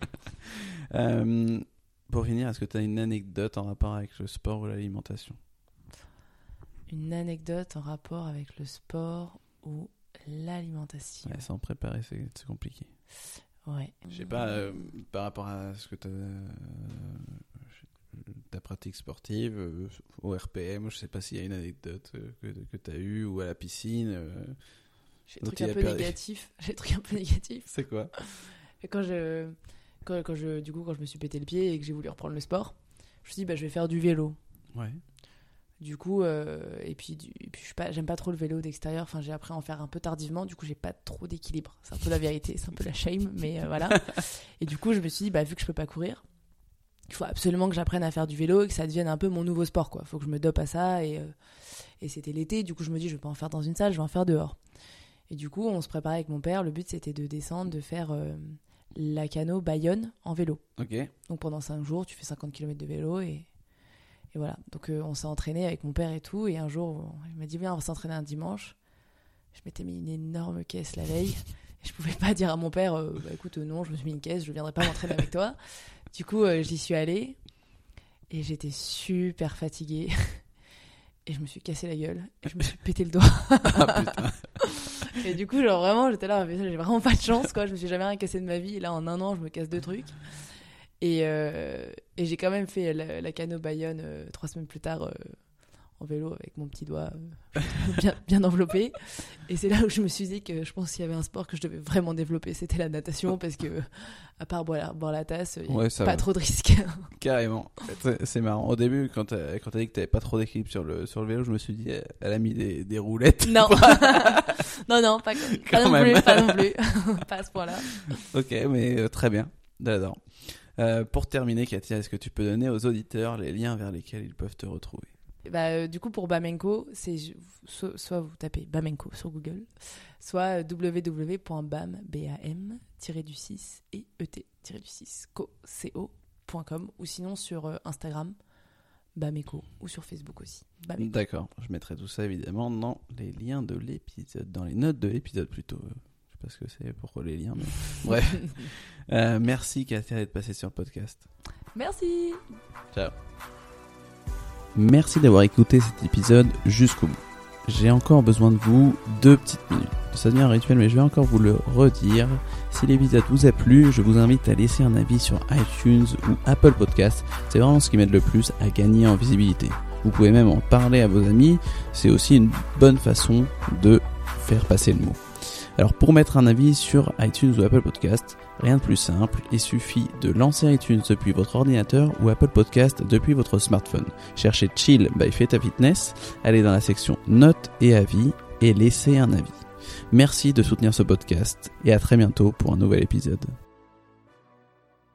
Euh, pour finir, est-ce que tu as une anecdote en rapport avec le sport ou l'alimentation? Une anecdote en rapport avec le sport ou l'alimentation. ouais, Sans préparer, c'est compliqué. Ouais. Je sais pas, euh, par rapport à ce que tu ta pratique sportive, euh, au RPM, je sais pas s'il y a une anecdote euh, que, que tu as eue ou à la piscine. euh, J'ai des trucs un a peu négatifs. <laughs> J'ai des trucs un peu négatifs. c'est quoi? Quand je, quand, quand je, du coup, quand je me suis pété le pied et que j'ai voulu reprendre le sport, je me suis dit, bah, je vais faire du vélo. Ouais. Du coup, euh, et puis, du- et puis je suis pas, j'aime pas trop le vélo d'extérieur. Enfin, j'ai appris à en faire un peu tardivement. Du coup, j'ai pas trop d'équilibre. C'est un peu la vérité, c'est un peu la shame, mais euh, voilà. <laughs> Et du coup, je me suis dit, bah, vu que je peux pas courir, il faut absolument que j'apprenne à faire du vélo et que ça devienne un peu mon nouveau sport, quoi. Faut que je me dope à ça et, euh, et c'était l'été. Du coup, je me dis, je vais pas en faire dans une salle, je vais en faire dehors. Et du coup, on se préparait avec mon père. Le but, c'était de descendre, de faire euh, la cano Bayonne en vélo. Ok. Donc pendant 5 jours, tu fais 50 km de vélo et, et voilà. Donc euh, on s'est entraîné avec mon père et tout. Et un jour, il m'a dit Viens, on va s'entraîner un dimanche. Je m'étais mis une énorme caisse la veille. Je pouvais pas dire à mon père euh, Bah écoute, euh, non, je me suis mis une caisse, je viendrai pas m'entraîner avec toi. Du coup, euh, j'y suis allée et j'étais super fatiguée. <laughs> Et je me suis cassé la gueule et je me suis pété le doigt. <laughs> Ah. <laughs> Et du coup, genre vraiment, j'étais là, mais j'ai vraiment pas de chance, quoi. Je me suis jamais rien cassé de ma vie. Et là, en un an, je me casse deux trucs. Et, euh, et j'ai quand même fait la, la cano Bayonne euh, trois semaines plus tard en vélo avec mon petit doigt euh, <laughs> bien, bien enveloppé. Et c'est là où je me suis dit que je pense qu'il y avait un sport que je devais vraiment développer, c'était la natation, parce que à part boire la, boire la tasse, il a Ouais, ça pas va. trop de risques. <laughs> Carrément. C'est- marrant. Au début, quand t'as quand t'as dit que t'avais pas trop d'équilibre sur le, sur le vélo, je me suis dit, elle a mis des, des roulettes. non, <laughs> non, non, pas, non plus, pas non plus, pas à ce point-là. Ok, mais euh, très bien. J'adore. Euh, pour terminer, Katia, est-ce que tu peux donner aux auditeurs les liens vers lesquels ils peuvent te retrouver? Bah, euh, du coup, pour Bamenco, c'est soit, soit, vous tapez Bamenco sur Google, soit euh, www.bam-du6 et et-du6 co.com ou sinon sur euh, Instagram Bamenco ou sur Facebook aussi. D'accord, je mettrai tout ça évidemment dans les liens de l'épisode, dans les notes de l'épisode plutôt. Je sais pas ce que c'est, pourquoi les liens, mais <laughs> bref. merci Katia d'être passée sur le podcast. Merci. Ciao. Merci d'avoir écouté cet épisode jusqu'au bout. J'ai encore besoin de vous deux petites minutes. Ça devient un rituel, mais je vais encore vous le redire. Si l'épisode vous a plu, je vous invite à laisser un avis sur iTunes ou Apple Podcast. C'est vraiment ce qui m'aide le plus à gagner en visibilité. Vous pouvez même en parler à vos amis. C'est aussi une bonne façon de faire passer le mot. Alors pour mettre un avis sur iTunes ou Apple Podcast, rien de plus simple, il suffit de lancer iTunes depuis votre ordinateur ou Apple Podcast depuis votre smartphone. Cherchez Chill by Feta Fitness, allez dans la section Notes et avis et laissez un avis. Merci de soutenir ce podcast et à très bientôt pour un nouvel épisode.